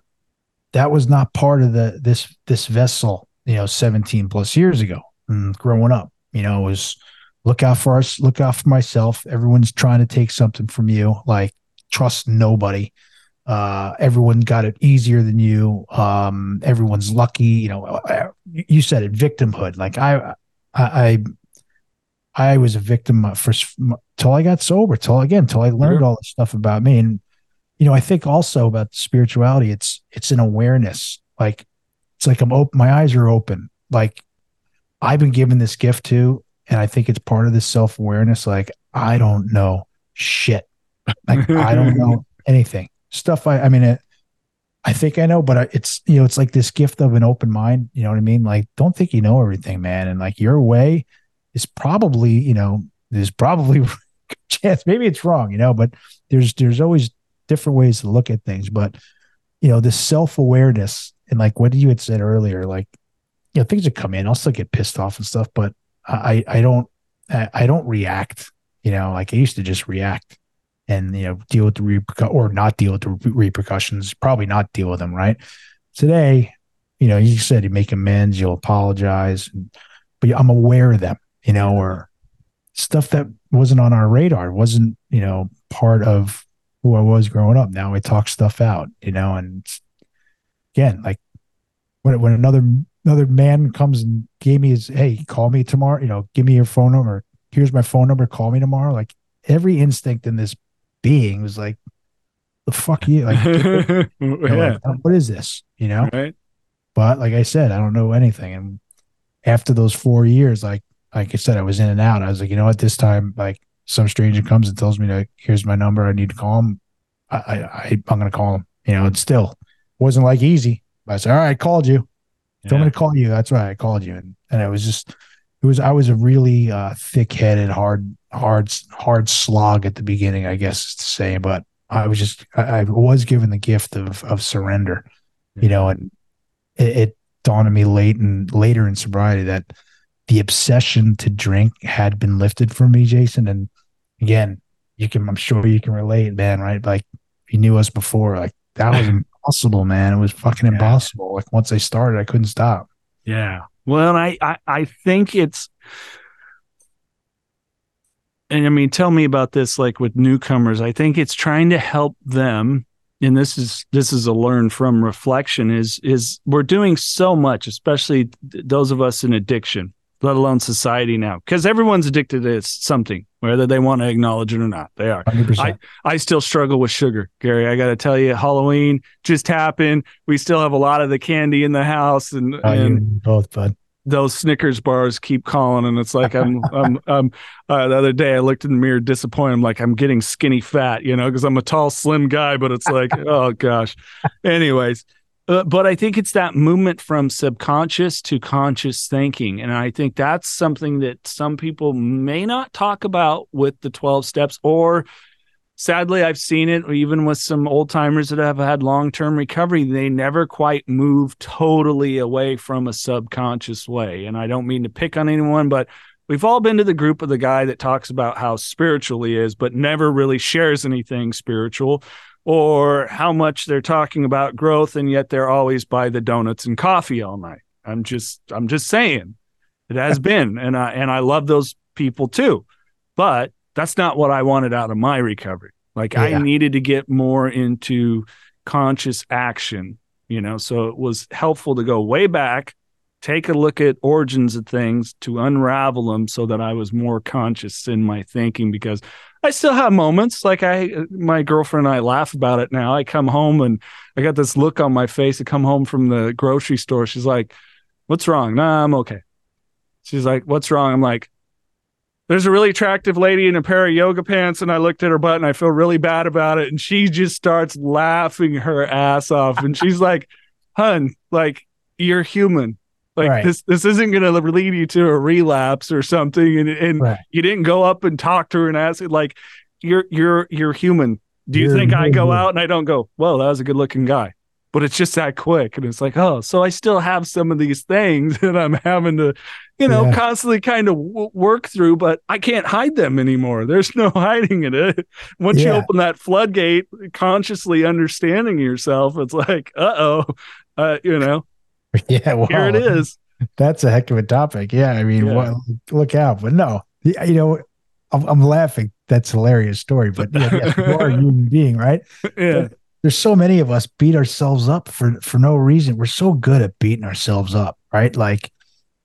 that was not part of the this this vessel, you know, 17 plus years ago and growing up. You know, it was look out for us, look out for myself. Everyone's trying to take something from you, like trust nobody. Uh everyone got it easier than you. Um everyone's lucky, you know. uh, You said it victimhood. Like I I I, I was a victim for till I got sober, till again, till I learned all this stuff about me. And you know, I think also about spirituality, it's it's an awareness. Like it's like I'm open, my eyes are open. Like I've been given this gift too, and I think it's part of this self awareness. Like I don't know shit. Like I don't know anything. Stuff I, I mean, it, I think I know, but it's you know, it's like this gift of an open mind. You know what I mean? Like, don't think you know everything, man. And like your way is probably, you know, there's probably chance. Maybe it's wrong, you know, but there's there's always different ways to look at things. But you know, this self awareness and like what you had said earlier, like you know, things that come in, I'll still get pissed off and stuff, but I I don't I don't react. You know, like I used to just react and you know deal with the repercu- or not deal with the re- repercussions. Probably not deal with them. Right today, you know, you said you make amends, you'll apologize, but I'm aware of them. You know, or stuff that wasn't on our radar, wasn't you know part of who I was growing up. Now I talk stuff out. You know, and again, like when when another another man comes and gave me his hey, call me tomorrow. You know, give me your phone number. Here's my phone number. Call me tomorrow. Like every instinct in this being was like, the fuck you like. yeah, like, what is this? You know. right. But like I said, I don't know anything. And after those four years, like like I said, I was in and out. I was like, you know what? This time, like some stranger comes and tells me like, here's my number. I need to call him. I I, I I'm gonna call him. You know, it still wasn't like easy. But I said, all right, I called you. If I'm gonna call you, that's right. I called you. And and it was just it was I was a really uh thick headed, hard, hard, hard slog at the beginning, I guess is to say. But I was just I, I was given the gift of of surrender, you know, and it, it dawned on me late and later in sobriety that the obsession to drink had been lifted from me, Jason. And again, you can I'm sure you can relate, man, right? Like you knew us before, like that was impossible, man. It was fucking impossible. Like once I started, I couldn't stop. Yeah. Well, I, I I think it's and I mean, tell me about this. Like with newcomers, I think it's trying to help them. And this is this is a learn from reflection. Is is we're doing so much, especially those of us in addiction, let alone society now, because everyone's addicted to something, whether they want to acknowledge it or not. They are. 100%. I, I still struggle with sugar, Gary. I got to tell you, Halloween just happened. We still have a lot of the candy in the house, and, Oh, and both, bud. those Snickers bars keep calling, and it's like I'm, I'm, I'm. Uh, the other day, I looked in the mirror, disappointed. I'm like, I'm getting skinny fat, you know, because I'm a tall, slim guy. But it's like, oh gosh. Anyways, uh, but I think it's that movement from subconscious to conscious thinking, and I think that's something that some people may not talk about with the 12 steps, or sadly, I've seen it even with some old timers that have had long term recovery. They never quite move totally away from a subconscious way. And I don't mean to pick on anyone, but we've all been to the group of the guy that talks about how spiritual he is, but never really shares anything spiritual. Or how much they're talking about growth, and yet they're always by the donuts and coffee all night. I'm just, I'm just saying, it has been, and I and I love those people too, but that's not what I wanted out of my recovery. Like I needed to get more into conscious action, you know. So it was helpful to go way back, take a look at origins of things to unravel them so that I was more conscious in my thinking because I still have moments like I my girlfriend and I laugh about it now. I come home and I got this look on my face. I come home from the grocery store. She's like, "What's wrong?" Nah, I'm okay. She's like, "What's wrong?" I'm like, there's a really attractive lady in a pair of yoga pants and I looked at her butt and I feel really bad about it and she just starts laughing her ass off and she's like, "Hun, like you're human. Like Right. this this isn't going to lead you to a relapse or something and and Right. you didn't go up and talk to her and ask it like you're you're you're human. Do you You're think I go out and I don't go, "Well, that was a good-looking guy." But it's just that quick and it's like, "Oh, so I still have some of these things that I'm having to you know, Yeah. constantly kind of w- work through, but I can't hide them anymore. There's no hiding in it. Once you open that floodgate, consciously understanding yourself, it's like, uh-oh, uh, you know, Yeah, well, here it is. That's a heck of a topic. Yeah, I mean, Yeah. what, look out. But no, you know, I'm, I'm laughing. That's a hilarious story. But yeah, yes, you are a human being, right? Yeah. There's so many of us beat ourselves up for for no reason. We're so good at beating ourselves up, right? Like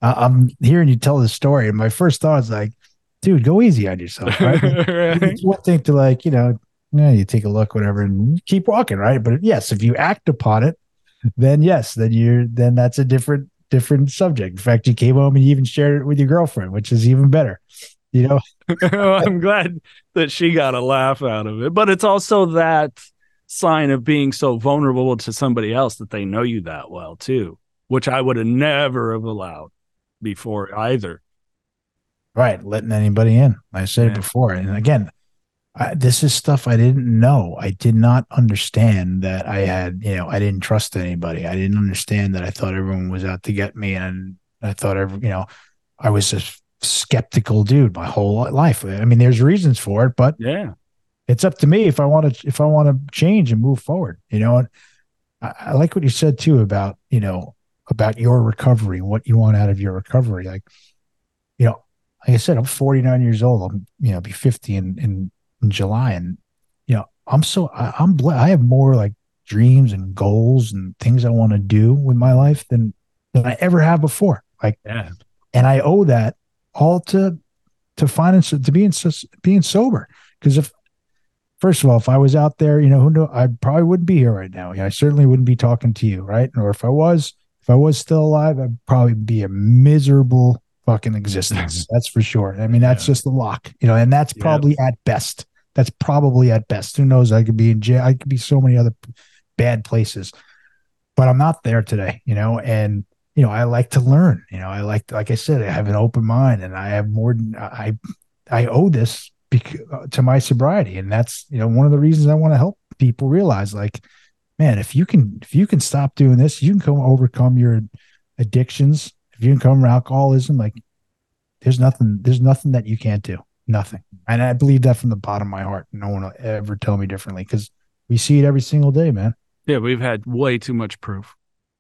I I'm hearing you tell this story, and my first thought is like, dude, go easy on yourself, right? right. it's one thing to like, you know, yeah, you take a look, whatever, and keep walking, right? But yes, if you act upon it, then yes, then you're then that's a different different subject. In fact, you came home and you even shared it with your girlfriend, which is even better. You know, I'm glad that she got a laugh out of it, but it's also that sign of being so vulnerable to somebody else that they know you that well too, which I would have never have allowed before either. right? Letting anybody in. I said Yeah. it before, and again, I, this is stuff I didn't know. I did not understand that I had, you know, I didn't trust anybody. I didn't understand that I thought everyone was out to get me, and I thought every, you know, I was a skeptical dude my whole life. I mean, there's reasons for it, but Yeah. it's up to me if I want to if I want to change and move forward. You know, and I, I like what you said too about you know about your recovery, what you want out of your recovery. Like, you know, like I said, I'm 49 years old. I'm you know be 50 in in, in July, and you know I'm so I, I'm ble- I have more like dreams and goals and things I want to do with my life than than I ever have before. Like Yeah. and I owe that all to to finding to being being sober. Because if first of all, if I was out there, you know, who know, I probably wouldn't be here right now. Yeah. I certainly wouldn't be talking to you, right? Or if I was, if I was still alive, I'd probably be a miserable fucking existence. that's for sure. I mean, that's Yeah. just the lock, you know, and that's Yep. probably at best. That's probably at best. Who knows? I could be in jail. I could be so many other bad places, but I'm not there today, you know, and you know, I like to learn. You know, I like, like I said, I have an open mind, and I have more. than I, I owe this uh, to my sobriety, and that's you know one of the reasons I want to help people realize, like, man, if you can, if you can stop doing this, you can come overcome your addictions. If you can come alcoholism, like, there's nothing, there's nothing that you can't do. Nothing, and I believe that from the bottom of my heart. No one will ever tell me differently because we see it every single day, man. Yeah. We've had way too much proof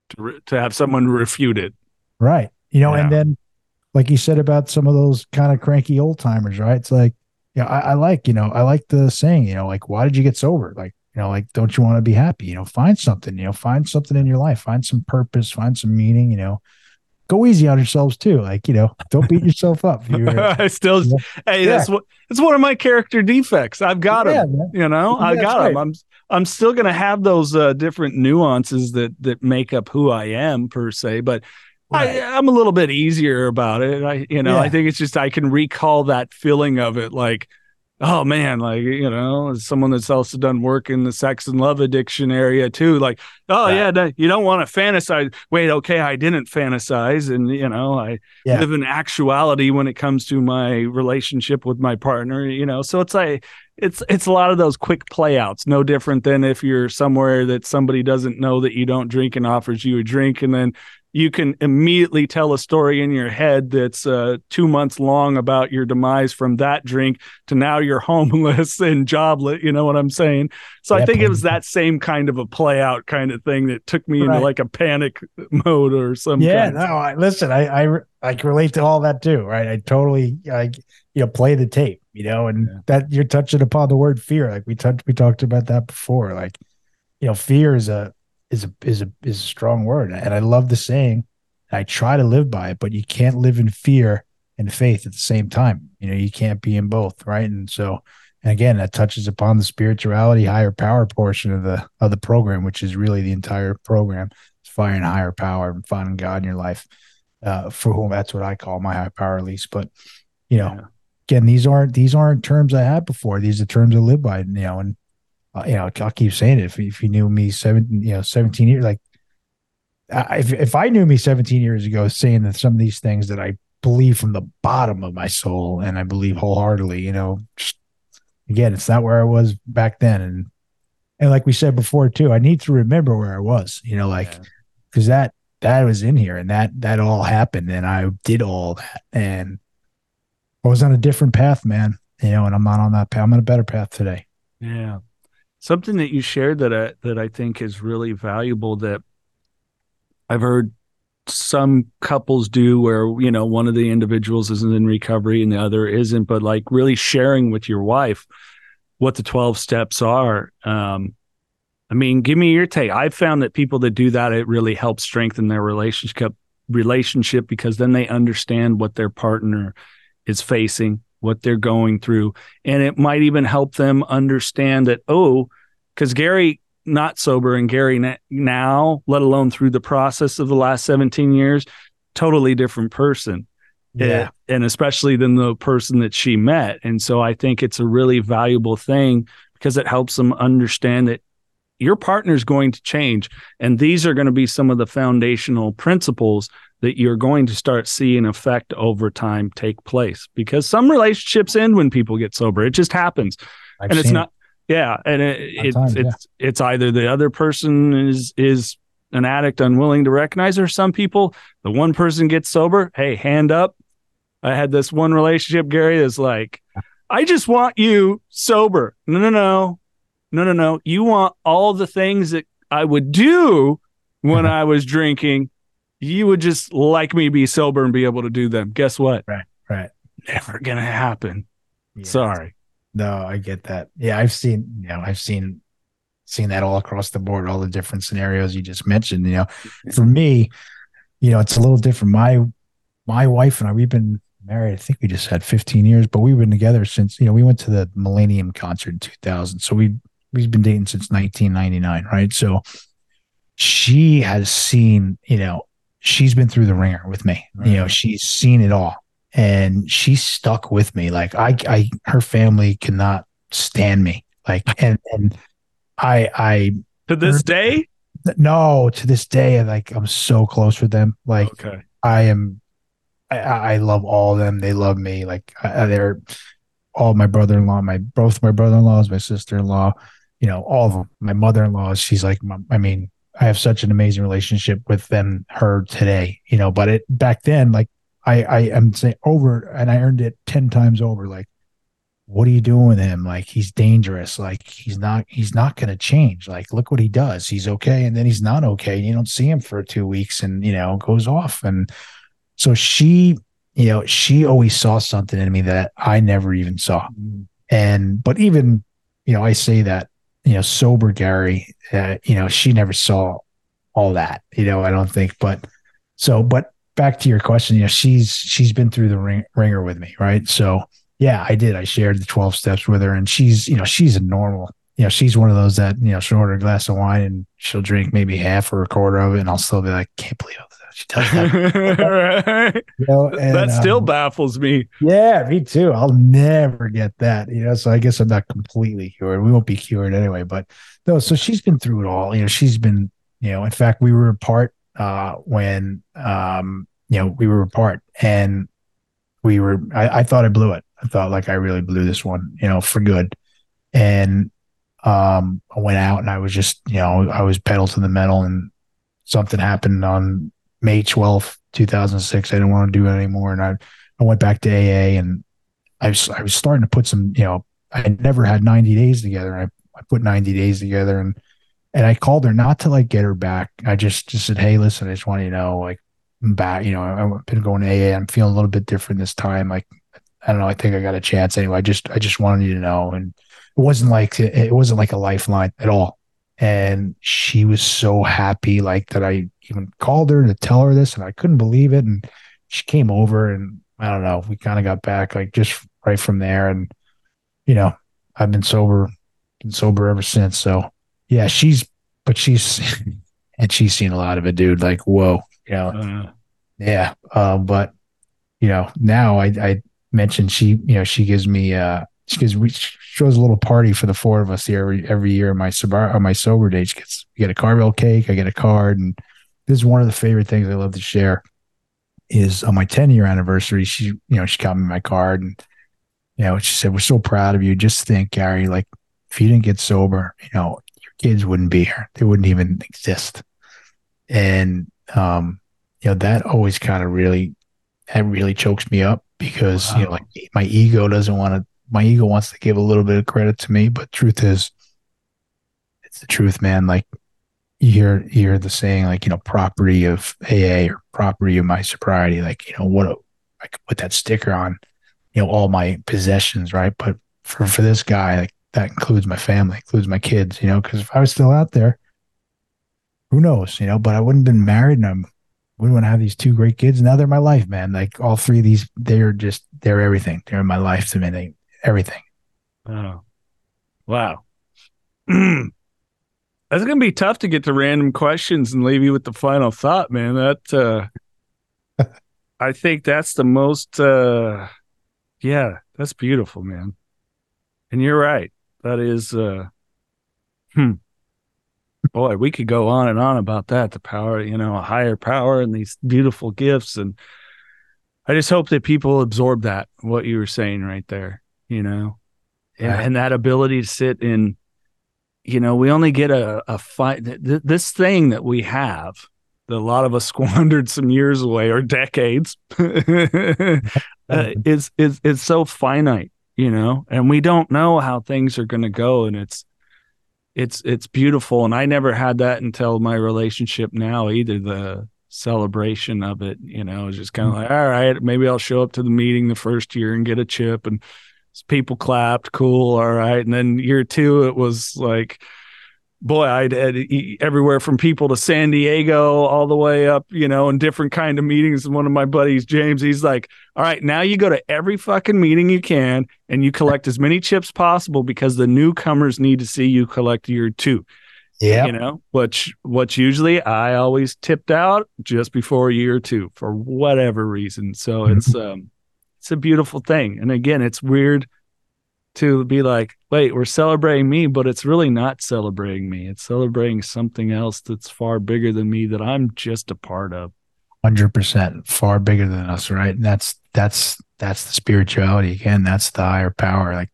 to, re- to have someone refute it. Right. You know, and then like you said about some of those kind of cranky old timers, right? It's like, you know, I, I like, you know, I like the saying, you know, like, why did you get sober? Like, you know, like, don't you want to be happy? You know, find something, you know, find something in your life, find some purpose, find some meaning, you know, go easy on yourselves too. Like, you know, don't beat yourself up. I still, Yeah. hey, Yeah. that's what, it's one of my character defects. I've got Yeah, them, man. you know, I That's got right. them. I'm, I'm still going to have those uh, different nuances that, that make up who I am per se, but Right. I, I'm a little bit easier about it. I, you know, I think it's just I can recall that feeling of it, like, oh man, like you know, someone that's also done work in the sex and love addiction area too. Like, oh Right. yeah, no, you don't want to fantasize. Wait, okay, I didn't fantasize, and you know, I Yeah. live in actuality when it comes to my relationship with my partner. You know, so it's like it's it's a lot of those quick playouts. No different than if you're somewhere that somebody doesn't know that you don't drink and offers you a drink, and then you can immediately tell a story in your head that's uh, two months long about your demise from that drink to now you're homeless and jobless. You know what I'm saying? So I think it was that same kind of a play out kind of thing that took me into like a panic mode or some yeah, kind. no, I, listen, I, I, I can relate to all that too, right? I totally, I, you know, play the tape, you know, and Yeah. that you're touching upon the word fear. Like we touched, we talked about that before. Like, you know, fear is a, is a, is a, is a strong word. And I love the saying, I try to live by it, but you can't live in fear and faith at the same time. You know, you can't be in both. Right. And so, and again, that touches upon the spirituality, higher power portion of the, of the program, which is really the entire program. It's finding higher power and finding God in your life uh, for whom that's what I call my high power release. But you know, Yeah. again, these aren't these aren't terms I had before. These are terms I live by. You know, and uh, you know, I'll keep saying it. If if you knew me seven, you know, seventeen years, like I, if if I knew me seventeen years ago, saying that some of these things that I believe from the bottom of my soul and I believe wholeheartedly, you know, just again, it's not where I was back then, and and like we said before too, I need to remember where I was. You know, like Yeah. because that that was in here and that that all happened and I did all that and I was on a different path, man. You know, and I'm not on that path. I'm on a better path today. Yeah. Something that you shared that I, that I think is really valuable that I've heard some couples do where, you know, one of the individuals isn't in recovery and the other isn't, but like really sharing with your wife what the 12 steps are. Um, I mean, give me your take. I've found that people that do that, it really helps strengthen their relationship relationship because then they understand what their partner is facing, what they're going through. And it might even help them understand that, oh, because Gary, not sober, and Gary now, let alone through the process of the last 17 years, totally different person. Yeah. And, and especially than the person that she met. And so I think it's a really valuable thing because it helps them understand that your partner's going to change. And these are going to be some of the foundational principles that you're going to start seeing effect over time take place because some relationships end when people get sober. It just happens. I've and it's not, yeah. And it, it's, Sometimes, yeah. it's, it's either the other person is, is an addict unwilling to recognize, or some people, the one person gets sober. Hey, hand up. I had this one relationship, Gary, that's like, I just want you sober. No, no, no. No, no, no. You want all the things that I would do when I was drinking. You would just like me be sober and be able to do them. Guess what? Right, right. Never gonna happen. Yeah. Sorry. No, I get that. Yeah, I've seen, you know, I've seen seen that all across the board, all the different scenarios you just mentioned. You know, for me, you know, it's a little different. My my wife and I, we've been married, I think we just had 15 years, but we've been together since, you know, we went to the Millennium concert in 2000. So we we've been dating since 1999, right? So she has seen, you know, she's been through the ringer with me. You know, she's seen it all and she's stuck with me. Like I, I, her family cannot stand me. Like, and, and I, I, To this day? no, to this day, like I'm so close with them. Like Okay. I am, I, I love all of them. They love me. Like I- they're all my brother-in-law, my both my brother-in-laws, my sister-in-law, you know, all of them. My mother-in-law, she's like, my, I mean, I have such an amazing relationship with them, her today, you know, but it back then, like I, I am saying over and I earned it 10 times over. Like, what are you doing with him? Like, he's dangerous. Like, he's not, he's not going to change. Like, look what he does. He's okay. And then he's not okay. And you don't see him for two weeks and, you know, goes off. And so she, you know, she always saw something in me that I never even saw. Mm-hmm. And, but even, you know, I say that, you know, sober Gary, uh, you know, she never saw all that, you know, I don't think, but so, but back to your question, you know, she's, she's been through the ring, ringer with me. Right. So, yeah, I did. I shared the 12 steps with her and she's, you know, she's a normal, you know, she's one of those that, you know, she'll order a glass of wine and she'll drink maybe half or a quarter of it. And I'll still be like, can't believe that she does that. right. You know, and, that still um, baffles me. Yeah, me too. I'll never get that. You know, so I guess I'm not completely cured. We won't be cured anyway. But no, so she's been through it all. You know, she's been, you know, in fact, we were apart uh when um, you know, we were apart and we were I, I thought I blew it. I thought like I really blew this one, you know, for good. And um I went out and I was just, you know, I was pedal to the metal and something happened on May 12th, 2006. I didn't want to do it anymore. And I, I went back to AA and I was, I was starting to put some, you know, I never had 90 days together. I, I put 90 days together and, and I called her not to like get her back. I just, just said, Hey, listen, I just want you to know, like, I'm back, you know, I've been going to AA. I'm feeling a little bit different this time. Like, I don't know. I think I got a chance anyway. I just, I just wanted you to know. And it wasn't like, it wasn't like a lifeline at all. And she was so happy, like that I even called her to tell her this, and I couldn't believe it. And she came over, and I don't know, we kind of got back like just right from there. And you know, I've been sober, been sober ever since. So yeah, she's, but she's, and she's seen a lot of it, dude. Like, whoa, you know, uh, yeah. Uh, but you know, now I, I mentioned she, you know, she gives me, uh, she gives, we throws a little party for the four of us here every, every year. My sober, on my sober day, she gets, we get a Carvel cake. I get a card and this is one of the favorite things I love to share is on my 10 year anniversary, she, you know, she got me my card and, you know, she said, we're so proud of you. Just think, Gary, like if you didn't get sober, you know, your kids wouldn't be here. They wouldn't even exist. And, um, you know, that always kind of really, that really chokes me up because, wow. you know, like my ego doesn't want to, my ego wants to give a little bit of credit to me, but truth is, it's the truth, man. Like you hear you hear the saying like you know property of AA or property of my sobriety like you know what a, I could put that sticker on you know all my possessions right? But for for this guy like that includes my family includes my kids you know because if I was still out there who knows you know? But I wouldn't have been married and I'm wouldn't want to have these two great kids. Now they're my life man. Like all three of these they're just they're everything. They're my life to me they, everything oh wow That's gonna be tough to get to random questions and leave you with the final thought, man. That uh I think that's the most uh yeah, that's beautiful, man. And you're right. That is uh hmm. Boy, we could go on and on about that. The power, you know, a higher power and these beautiful gifts. And I just hope that people absorb that, what you were saying right there, you know, and, and that ability to sit in you know, we only get a, a fight. Th- this thing that we have that a lot of us squandered some years away or decades uh, is is is so finite, you know, and we don't know how things are going to go, and it's it's it's beautiful. And I never had that until my relationship now either. The celebration of it, you know, is just kind of mm-hmm. like, all right, maybe I'll show up to the meeting the first year and get a chip and people clapped, cool, all right. And then year two, it was like, boy, I'd had everywhere from people to San Diego all the way up, you know, in different kind of meetings. And one of my buddies, James, he's like, all right, now you go to every fucking meeting you can and you collect as many chips possible because the newcomers need to see you collect year two. Yeah. You know, which which usually I always tipped out just before year two for whatever reason. So mm-hmm. it's um it's a beautiful thing. And again, it's weird to be like, wait, we're celebrating me, but it's really not celebrating me. It's celebrating something else that's far bigger than me that I'm just a part of. Hundred percent, far bigger than us, right? And that's that's that's the spirituality again. That's the higher power. Like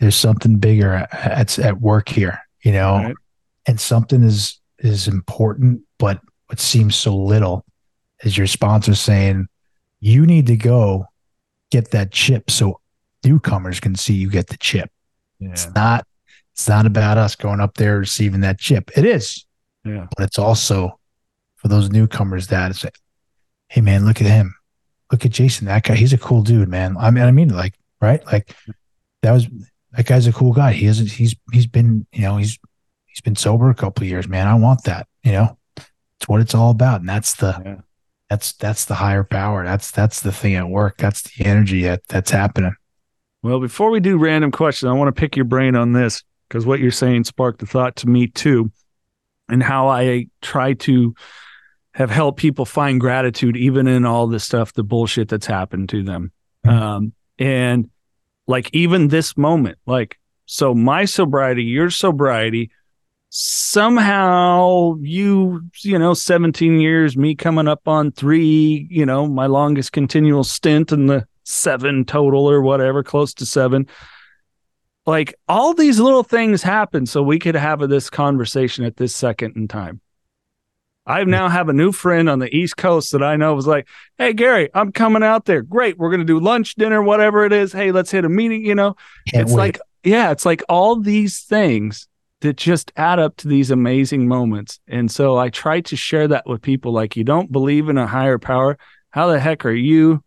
there's something bigger at, at work here, you know, right. and something is is important, but what seems so little is your sponsor saying you need to go get that chip so newcomers can see you get the chip. Yeah. It's not it's not about us going up there receiving that chip. It is. Yeah. But it's also for those newcomers that it's like, hey man, look at him. look at Jason, that guy, he's a cool dude, man. I mean, I mean, like, right? Like that was that guy's a cool guy. He is he's he's been, you know, he's he's been sober a couple years, man. I want that, you know. It's what it's all about. And that's the yeah. That's that's the higher power. That's that's the thing at work. That's the energy that that's happening. Well, before we do random questions, I want to pick your brain on this because what you're saying sparked the thought to me too, and how I try to have helped people find gratitude even in all the stuff, the bullshit that's happened to them. Mm-hmm. Um, and like even this moment, like, so my sobriety, your sobriety, somehow you, you know, 17 years, me coming up on three, you know, my longest continual stint in the seven total or whatever, close to seven. Like all these little things happen so we could have this conversation at this second in time. I hmm. now have a new friend on the East Coast that I know was like, Hey, Gary, I'm coming out there. Great. We're going to do lunch, dinner, whatever it is. Hey, let's hit a meeting. You know, Can't it's wait. like, yeah, it's like all these things that just add up to these amazing moments. And so I try to share that with people like, you don't believe in a higher power. How the heck are you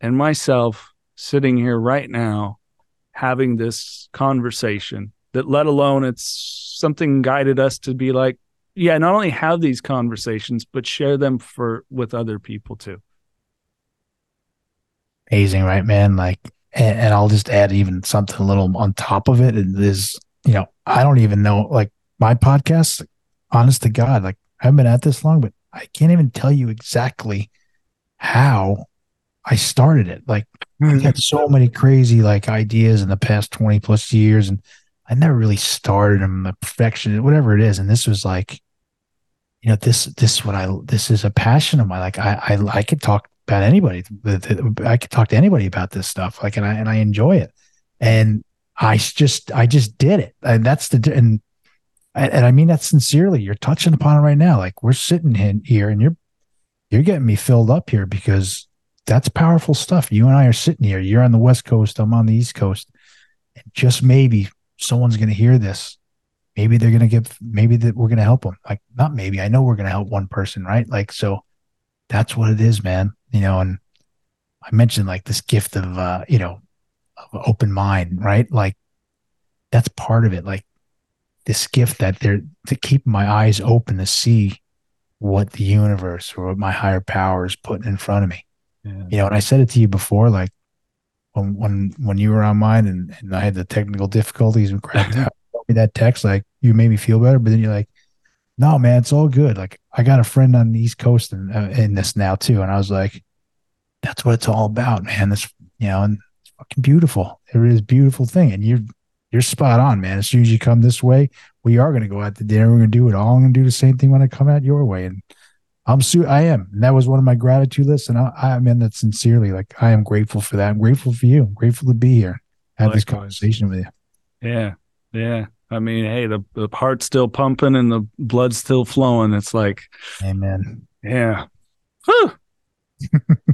and myself sitting here right now having this conversation that, let alone it's something guided us to be like, yeah, not only have these conversations, but share them for with other people too. Amazing, right, man? Like, and, I'll just add even something a little on top of it. It is, you know, I don't even know, like my podcast, honest to God, like I haven't been at this long, but I can't even tell you exactly how I started it. Like mm-hmm. I had so many crazy like ideas in the past 20 plus years and I never really started them the perfection, whatever it is. And this was like, you know, this this is what I this is a passion of mine. Like I I, I could talk about anybody. I could talk to anybody about this stuff. Like and I and I enjoy it. And I just I just did it. And that's the and and I mean that sincerely. You're touching upon it right now. Like we're sitting in here and you're you're getting me filled up here because that's powerful stuff. You and I are sitting here. You're on the West Coast. I'm on the East Coast. And just maybe someone's going to hear this maybe they're going to give maybe that we're going to help them like not maybe i know we're going to help one person right like so that's what it is man you know and i mentioned like this gift of uh you know of open mind right like that's part of it like this gift that they're to keep my eyes open to see what the universe or what my higher power is putting in front of me yeah. you know and i said it to you before like when when when you were on mine and, and i had the technical difficulties and cracked out me that text like you made me feel better, but then you're like, no, man, it's all good. Like I got a friend on the East Coast and uh, in this now too, and I was like, that's what it's all about, man. This, you know, and fucking beautiful. It is beautiful thing, and you're you're spot on, man. As soon as you come this way, we are going to go out to dinner. We're going to do it all. I'm going to do the same thing when I come out your way, and I'm su- I am. And that was one of my gratitude lists, and I, I mean that sincerely. Like I am grateful for that. I'm grateful for you. I'm grateful to be here, have Likewise. this conversation with you. Yeah, yeah. I mean, hey, the, the heart's still pumping and the blood's still flowing. It's like, amen. Yeah.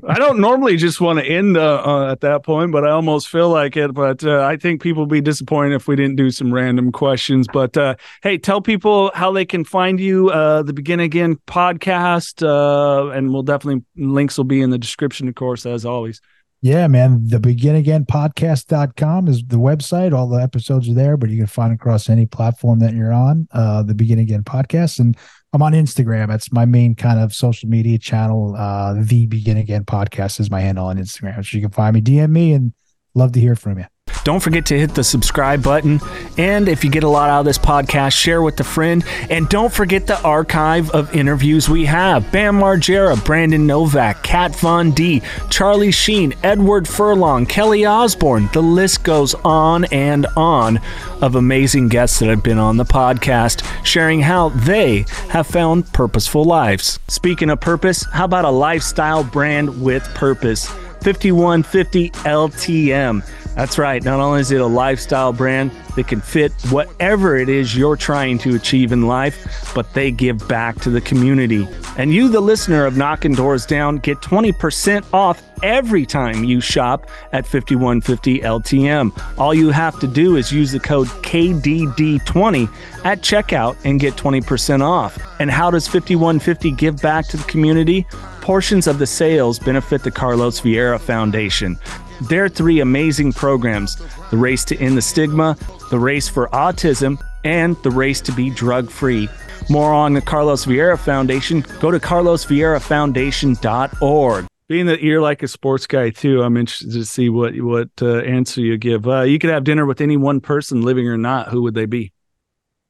I don't normally just want to end uh, uh, at that point, but I almost feel like it. But uh, I think people would be disappointed if we didn't do some random questions. But uh, hey, tell people how they can find you. Uh, the Begin Again podcast, uh, and we'll definitely links will be in the description, of course, as always. Yeah, man. The begin again podcast.com is the website. All the episodes are there, but you can find across any platform that you're on. Uh, the begin again podcast. And I'm on Instagram. That's my main kind of social media channel. Uh, the begin again podcast is my handle on Instagram. So you can find me, DM me, and love to hear from you. Don't forget to hit the subscribe button. And if you get a lot out of this podcast, share with a friend. And don't forget the archive of interviews we have Bam Margera, Brandon Novak, Kat Von D, Charlie Sheen, Edward Furlong, Kelly Osbourne. The list goes on and on of amazing guests that have been on the podcast, sharing how they have found purposeful lives. Speaking of purpose, how about a lifestyle brand with purpose? 5150 LTM. That's right. Not only is it a lifestyle brand that can fit whatever it is you're trying to achieve in life, but they give back to the community. And you, the listener of Knockin' Doorz Down, get 20% off every time you shop at 5150 LTM. All you have to do is use the code KDD20 at checkout and get 20% off. And how does 5150 give back to the community? Portions of the sales benefit the Carlos Vieira Foundation. Their three amazing programs the Race to End the Stigma, the Race for Autism, and the Race to Be Drug Free. More on the Carlos Vieira Foundation, go to carlosvieirafoundation.org. Being that you're like a sports guy too, I'm interested to see what what uh, answer you give. Uh, you could have dinner with any one person, living or not. Who would they be?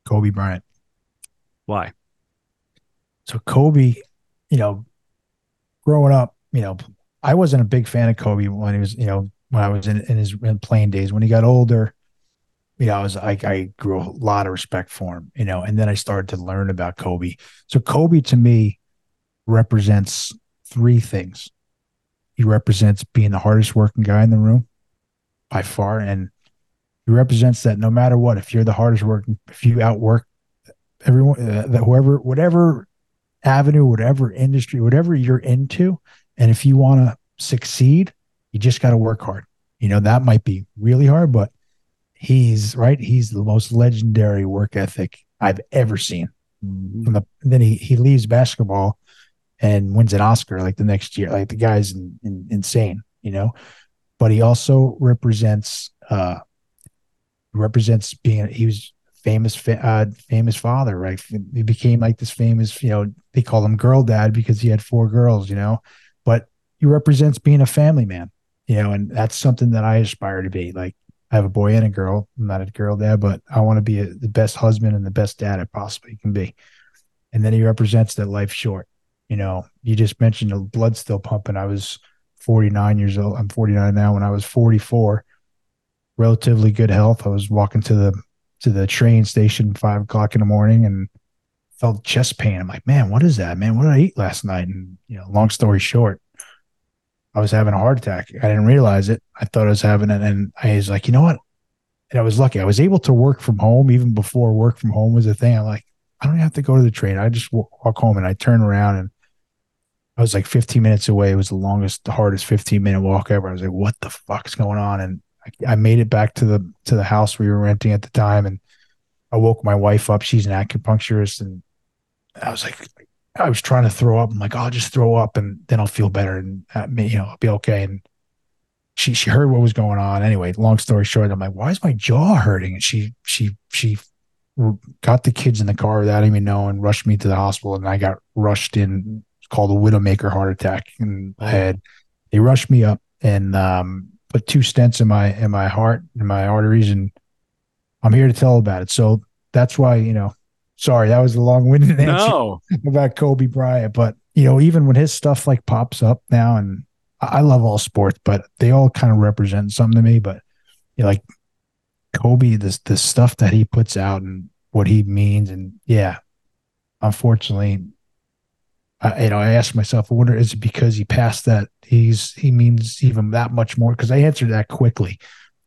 Kobe Bryant. Why? So Kobe, you know, growing up, you know, I wasn't a big fan of Kobe when he was, you know, when I was in, in his in playing days. When he got older, you know, I was I, I grew a lot of respect for him, you know, and then I started to learn about Kobe. So Kobe to me represents three things. He represents being the hardest working guy in the room by far. And he represents that no matter what, if you're the hardest working, if you outwork everyone, uh, that whoever, whatever avenue, whatever industry, whatever you're into, and if you want to succeed, you just got to work hard. You know, that might be really hard, but he's right. He's the most legendary work ethic I've ever seen. From the, then he, he leaves basketball and wins an Oscar like the next year. Like the guy's in, in, insane, you know. But he also represents uh represents being he was famous uh famous father, right? He became like this famous, you know, they call him girl dad because he had four girls, you know. He represents being a family man, you know, and that's something that I aspire to be. Like I have a boy and a girl. I'm not a girl dad, but I want to be a, the best husband and the best dad I possibly can be. And then he represents that life short you know, you just mentioned the blood still pumping. I was 49 years old. I'm 49 now. When I was 44, relatively good health. I was walking to the to the train station five o'clock in the morning and felt chest pain. I'm like, man, what is that, man? What did I eat last night? And you know, long story short, I was having a heart attack. I didn't realize it. I thought I was having it, and I was like, you know what? And I was lucky. I was able to work from home even before work from home was a thing. I'm like, I don't have to go to the train. I just walk home and I turn around and I was like 15 minutes away. It was the longest, the hardest 15 minute walk ever. I was like, what the fuck's going on? And I, I, made it back to the to the house we were renting at the time, and I woke my wife up. She's an acupuncturist, and I was like, I was trying to throw up. I'm like, I'll just throw up, and then I'll feel better, and uh, you know, I'll be okay. And she she heard what was going on. Anyway, long story short, I'm like, why is my jaw hurting? And she she she got the kids in the car without even knowing, rushed me to the hospital, and I got rushed in called a widowmaker heart attack in the head. They rushed me up and um, put two stents in my in my heart in my arteries, and I'm here to tell about it. So that's why you know. Sorry, that was a long-winded answer no. about Kobe Bryant, but you know, even when his stuff like pops up now, and I love all sports, but they all kind of represent something to me. But you know, like Kobe, this the stuff that he puts out and what he means, and yeah, unfortunately, I, you know, I asked myself, I wonder, is it because he passed that he's he means even that much more? Because I answered that quickly.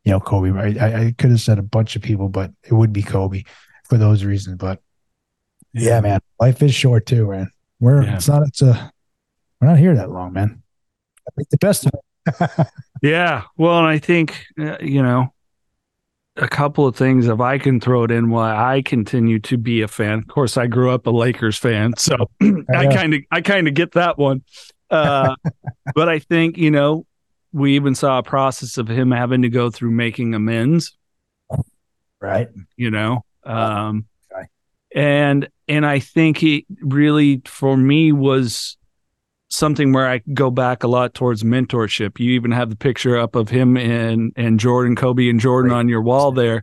You know, Kobe. Right? I, I could have said a bunch of people, but it would be Kobe for those reasons. But yeah, yeah man, life is short too, man. We're yeah. it's not it's a we're not here that long, man. I think the best of it. yeah. Well, and I think uh, you know a couple of things if I can throw it in why I continue to be a fan. Of course, I grew up a Lakers fan, so I kind of I kind of get that one. Uh, but I think you know we even saw a process of him having to go through making amends, right? You know, um. And and I think he really for me was something where I go back a lot towards mentorship. You even have the picture up of him and and Jordan, Kobe and Jordan right. on your wall there.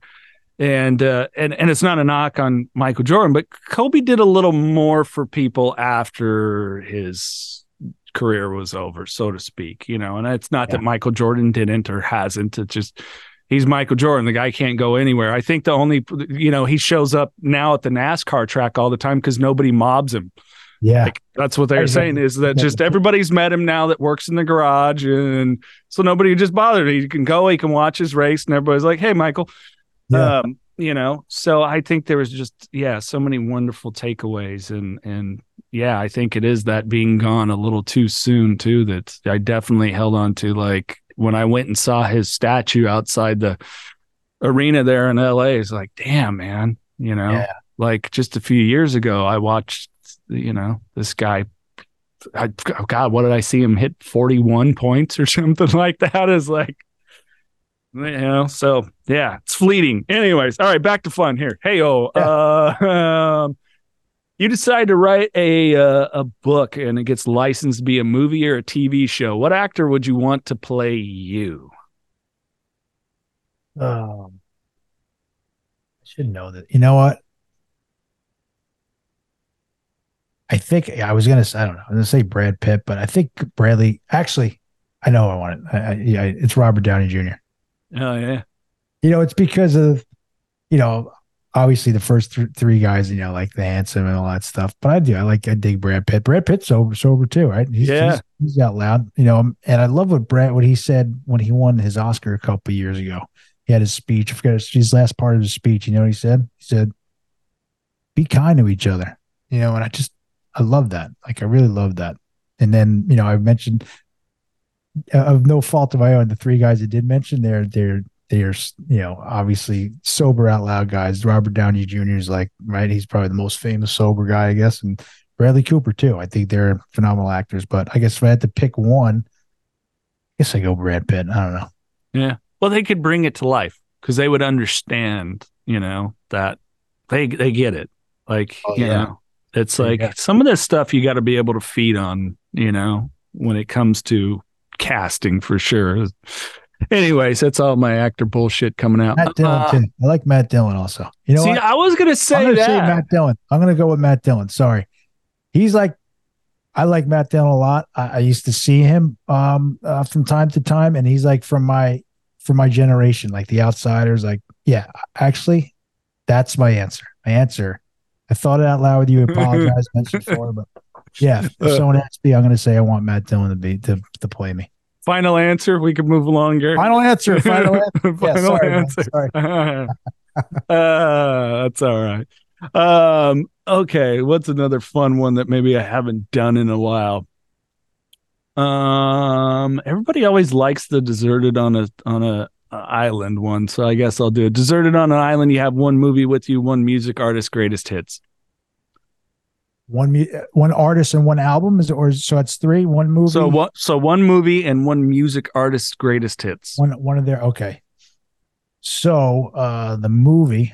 And uh, and and it's not a knock on Michael Jordan, but Kobe did a little more for people after his career was over, so to speak. You know, and it's not yeah. that Michael Jordan didn't or hasn't. It just he's Michael Jordan. The guy can't go anywhere. I think the only you know he shows up now at the NASCAR track all the time because nobody mobs him. Yeah. Like, that's what they're saying is that just everybody's met him now that works in the garage. And so nobody just bothered. He can go, he can watch his race, and everybody's like, hey, Michael. Yeah. Um, you know, so I think there was just, yeah, so many wonderful takeaways. And, and yeah, I think it is that being gone a little too soon, too, that I definitely held on to. Like when I went and saw his statue outside the arena there in LA, it's like, damn, man, you know, yeah. like just a few years ago, I watched you know, this guy I, oh God, what did I see him hit 41 points or something like that? Is like, you know, so yeah, it's fleeting. Anyways, all right, back to fun here. Hey, oh, yeah. uh, um, you decide to write a uh, a book and it gets licensed to be a movie or a TV show. What actor would you want to play you? Um, I should know that. You know what? I think I was gonna. I don't know. I was gonna say Brad Pitt, but I think Bradley. Actually, I know I want it. I, I, yeah, it's Robert Downey Jr. Oh yeah. You know, it's because of, you know, obviously the first th- three guys, you know, like the handsome and all that stuff. But I do. I like. I dig Brad Pitt. Brad Pitt's sober, sober too, right? He's, yeah. He's, he's out loud, you know. And I love what Brad what he said when he won his Oscar a couple years ago. He had his speech. I forget his, his last part of his speech. You know what he said? He said, "Be kind to each other." You know, and I just I love that. Like I really love that. And then you know I mentioned uh, of no fault of my own. The three guys I did mention, they're they're they're you know obviously sober out loud guys. Robert Downey Jr. is like right. He's probably the most famous sober guy, I guess, and Bradley Cooper too. I think they're phenomenal actors. But I guess if I had to pick one, I guess I go Brad Pitt. I don't know. Yeah. Well, they could bring it to life because they would understand. You know that they they get it. Like oh, you yeah. know it's like yeah. some of this stuff you got to be able to feed on, you know, when it comes to casting for sure. Anyways, that's all my actor bullshit coming out. Matt Dillon uh, too. I like Matt Dillon also. You know, see, what? I was gonna say I'm gonna that. Say Matt Dillon. I'm gonna go with Matt Dillon. Sorry, he's like, I like Matt Dillon a lot. I, I used to see him um uh, from time to time, and he's like from my from my generation, like the outsiders. Like, yeah, actually, that's my answer. My answer I thought it out loud with you. Apologize, mentioned before, but yeah, if someone asks me, I'm going to say I want Matt Dillon to be to, to play me. Final answer. We can move along, Gary. Final answer. Final answer. final yeah, sorry, answer. Sorry. uh, that's all right. Um, okay. What's another fun one that maybe I haven't done in a while? Um, everybody always likes the deserted on a on a island one, so I guess I'll do it. Deserted on an island. You have one movie with you, one music artist, greatest hits. One one artist and one album is, or so it's three. One movie. So what? So one movie and one music artist's greatest hits. One one of their okay. So uh the movie,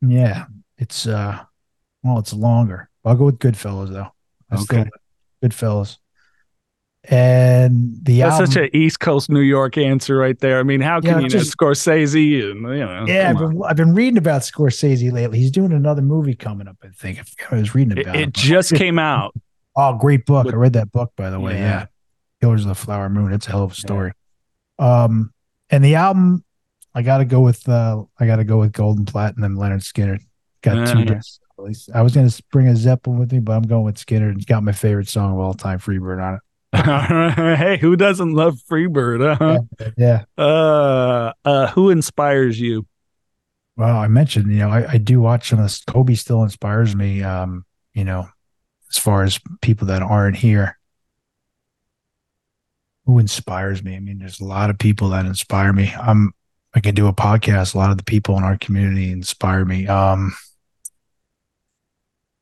yeah, it's uh, well, it's longer. I'll go with Goodfellas though. I okay. Goodfellas and the that's album, such an East Coast New York answer right there. I mean, how can yeah, you just, know Scorsese and you know? Yeah, I've been, I've been, reading about Scorsese lately. He's doing another movie coming up. I think I was reading about it. It, it just came out. Oh, great book! With, I read that book by the way. Yeah. yeah. Killers of the Flower Moon. It's a hell of a story. Yeah. Um, and the album, I got to go with uh, I got to go with Golden Platinum, Lynyrd Skynyrd Got two. Discs, I was going to bring a Zeppelin with me, but I'm going with Skynyrd. It's got my favorite song of all time, Freebird, on it. hey, who doesn't love Freebird? Huh? Yeah. Uh, uh, who inspires you? Well, I mentioned, you know, I, I do watch some of this. Kobe still inspires me. Um, you know, as far as people that aren't here, who inspires me? I mean, there's a lot of people that inspire me. I'm, I can do a podcast. A lot of the people in our community inspire me. Um,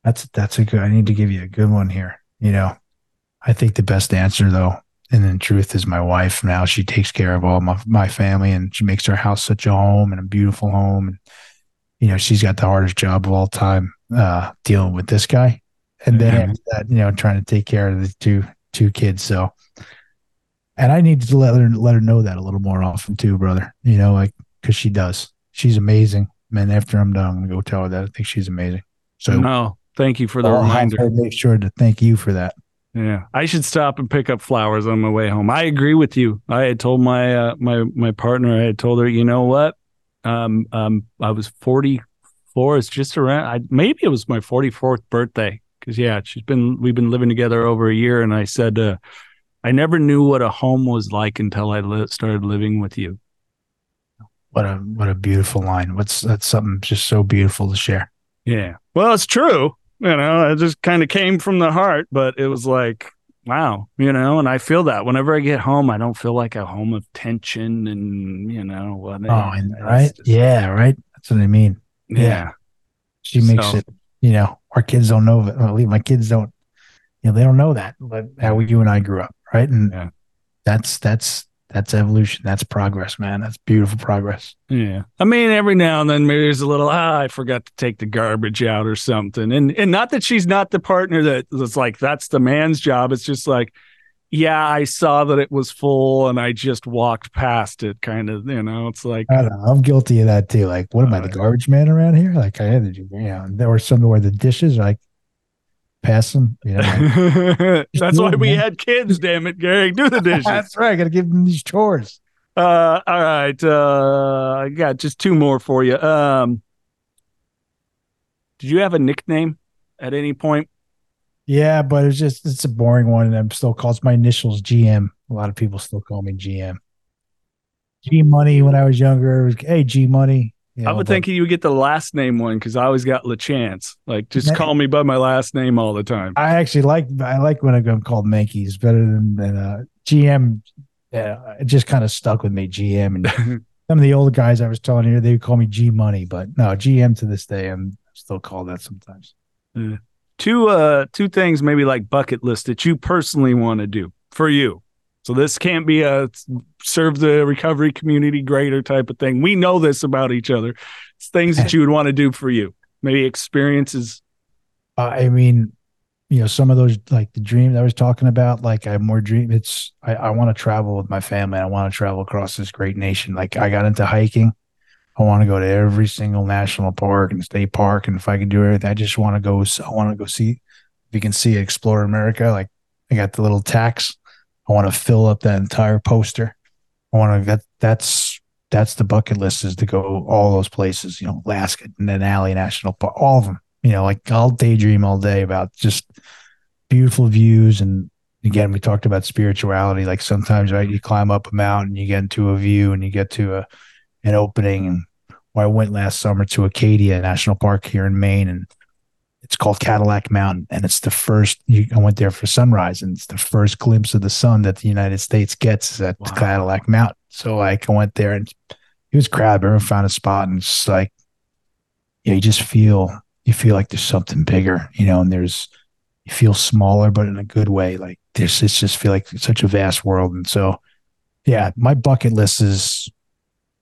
that's that's a good. I need to give you a good one here. You know, I think the best answer, though, and in truth, is my wife. Now she takes care of all my my family, and she makes our house such a home and a beautiful home. And you know, she's got the hardest job of all time uh, dealing with this guy, and then mm-hmm. after that, you know, trying to take care of the two two kids. So, and I need to let her let her know that a little more often too, brother. You know, like because she does. She's amazing. And after I'm done, I'm gonna go tell her that I think she's amazing. So, no, thank you for the I'll reminder. Make sure to thank you for that. Yeah, I should stop and pick up flowers on my way home. I agree with you. I had told my uh, my my partner. I had told her, you know what? Um, um, I was forty four. It's just around. I, maybe it was my forty fourth birthday. Because yeah, she's been. We've been living together over a year, and I said, uh, I never knew what a home was like until I li- started living with you. What a what a beautiful line. What's that's something just so beautiful to share. Yeah. Well, it's true you know, it just kind of came from the heart, but it was like, wow, you know, and I feel that whenever I get home, I don't feel like a home of tension and, you know, what. Oh, right. Just, yeah. Right. That's what I mean. Yeah. yeah. She makes so, it, you know, our kids don't know, at least my kids don't, you know, they don't know that, but how you and I grew up, right? And Yeah. that's that's that's evolution. That's progress, man. That's beautiful progress. Yeah. I mean, every now and then maybe there's a little, ah, I forgot to take the garbage out or something. And and not that she's not the partner that was like, that's the man's job. It's just like, yeah, I saw that it was full and I just walked past it, kind of, you know. It's like I don't know. I'm guilty of that too. Like, what am I, the garbage man around here? Like, I had to do, you know, there were some where the dishes, like, pass them, you know. that's why we had kids, damn it, Gary. Do the dishes. That's right. I got to give them these chores. Uh, all right. Uh, I got just two more for you. Um, did you have a nickname at any point? Yeah, but it's just it's a boring one, and I'm still calls my initials GM. A lot of people still call me GM. G Money when I was younger. It was, hey, G Money. You I would but think you would get the last name one because I always got LaChance. Like, just Yeah. call me by my last name all the time. I actually like I like when I'm called Menkes better than, than uh, GM. Yeah, it just kind of stuck with me. GM and some of the old guys I was telling you they would call me G Money, but no GM to this day I'm still called that sometimes. two uh two things maybe like bucket list that you personally want to do for you. So this can't be a serve the recovery community greater type of thing. We know this about each other. It's things that you would want to do for you. Maybe experiences. Uh, I mean, you know, some of those like the dreams I was talking about, like I have more dream. It's I, I want to travel with my family. I want to travel across this great nation. Like I got into hiking. I want to go to every single national park and state park, and if I can do everything, I just want to go. I want to go see. If you can see, explore America. Like I got the little tax. I want to fill up that entire poster. I want to. That that's that's the bucket list is to go all those places. You know, Alaska, Denali National Park, all of them you know, like I'll daydream all day about just beautiful views. And again, we talked about spirituality. Like sometimes, right, you climb up a mountain, you get into a view, and you get to a an opening. And well, I went last summer to Acadia National Park here in Maine, and it's called Cadillac Mountain, and it's the first. You, I went there for sunrise, and it's the first glimpse of the sun that the United States gets at Wow. Cadillac Mountain. So like, I went there, and it was crowded. Everyone found a spot, and it's like, yeah, you just feel you feel like there's something bigger, you know, and there's you feel smaller, but in a good way. Like there's it's just feel like such a vast world. And so yeah, my bucket list is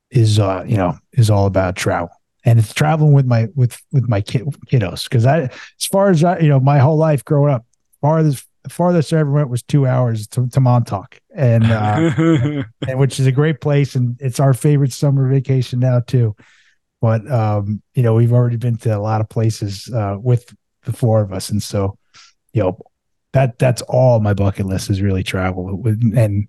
is uh, you know, is all about travel. And it's traveling with my with with my kid, kiddos. Cause I as far as I, you know, my whole life growing up, farthest farthest I ever went was two hours to, to Montauk. And uh and which is a great place and it's our favorite summer vacation now too but um you know we've already been to a lot of places uh with the four of us and so you know that that's all my bucket list is really travel and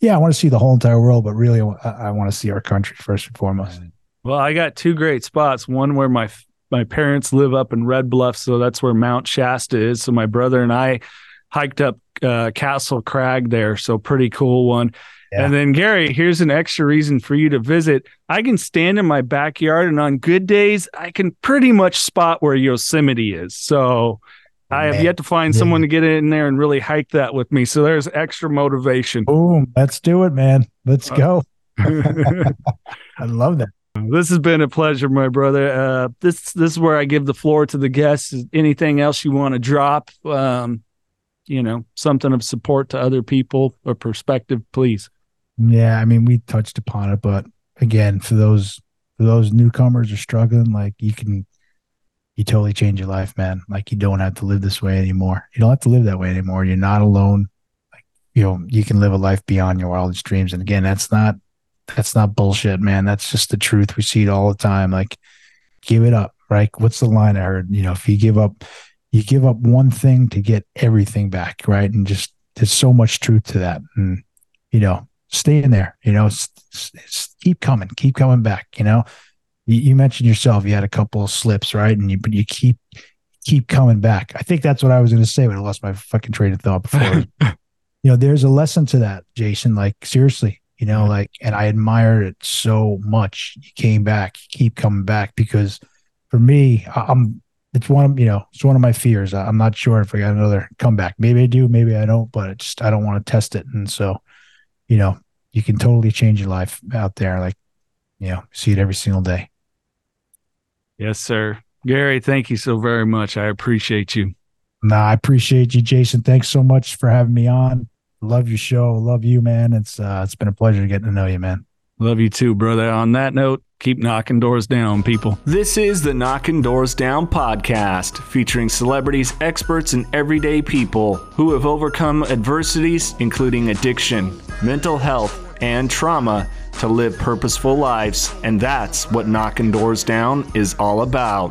yeah i want to see the whole entire world but really i, I want to see our country first and foremost well, I got two great spots. One where my my parents live up in Red Bluff, so that's where Mount Shasta is. So my brother and I hiked up uh, Castle Crag there. So pretty cool one. Yeah. And then Gary, here's an extra reason for you to visit. I can stand in my backyard, and on good days, I can pretty much spot where Yosemite is. So I have Man. yet to find Yeah. someone to get in there and really hike that with me. So there's extra motivation. boom let's do it man let's go i love that This has been a pleasure, my brother. Uh, this this is where I give the floor to the guests. Anything else you want to drop? Um, you know, something of support to other people or perspective, please. Yeah, I mean, we touched upon it, but again, for those for those newcomers are struggling, like you can, you totally change your life, man. Like you don't have to live this way anymore. You don't have to live that way anymore. You're not alone. Like you know, you can live a life beyond your wildest dreams. And again, that's not that's not bullshit, man. That's just the truth. We see it all the time. Like, give it up, right? What's the line I heard? You know, if you give up, you give up one thing to get everything back, right? And just there's so much truth to that. And you know, stay in there. You know, s- s- s- keep coming, keep coming back. You know, you, you mentioned yourself, you had a couple of slips, right? And you, but you keep keep coming back. I think that's what I was going to say when I lost my fucking train of thought before. you know, there's a lesson to that, Jason. Like seriously, you know, Yeah. like, and I admired it so much. You came back, you keep coming back because for me, I'm. It's one of you know, it's one of my fears. I'm not sure if I got another comeback. Maybe I do, maybe I don't, but it just I don't want to test it. And so, you know, you can totally change your life out there. Like, you know, see it every single day. Yes, sir. Gary, thank you so very much. I appreciate you. Nah, I appreciate you, Jason. Thanks so much for having me on. Love your show. Love you, man. It's uh, it's been a pleasure getting to know you, man. Love you too, brother. On that note, keep knocking doors down, people. This is the Knockin' Doorz Down podcast, featuring celebrities, experts, and everyday people who have overcome adversities, including addiction, mental health, and trauma, to live purposeful lives. And that's what Knockin' Doorz Down is all about.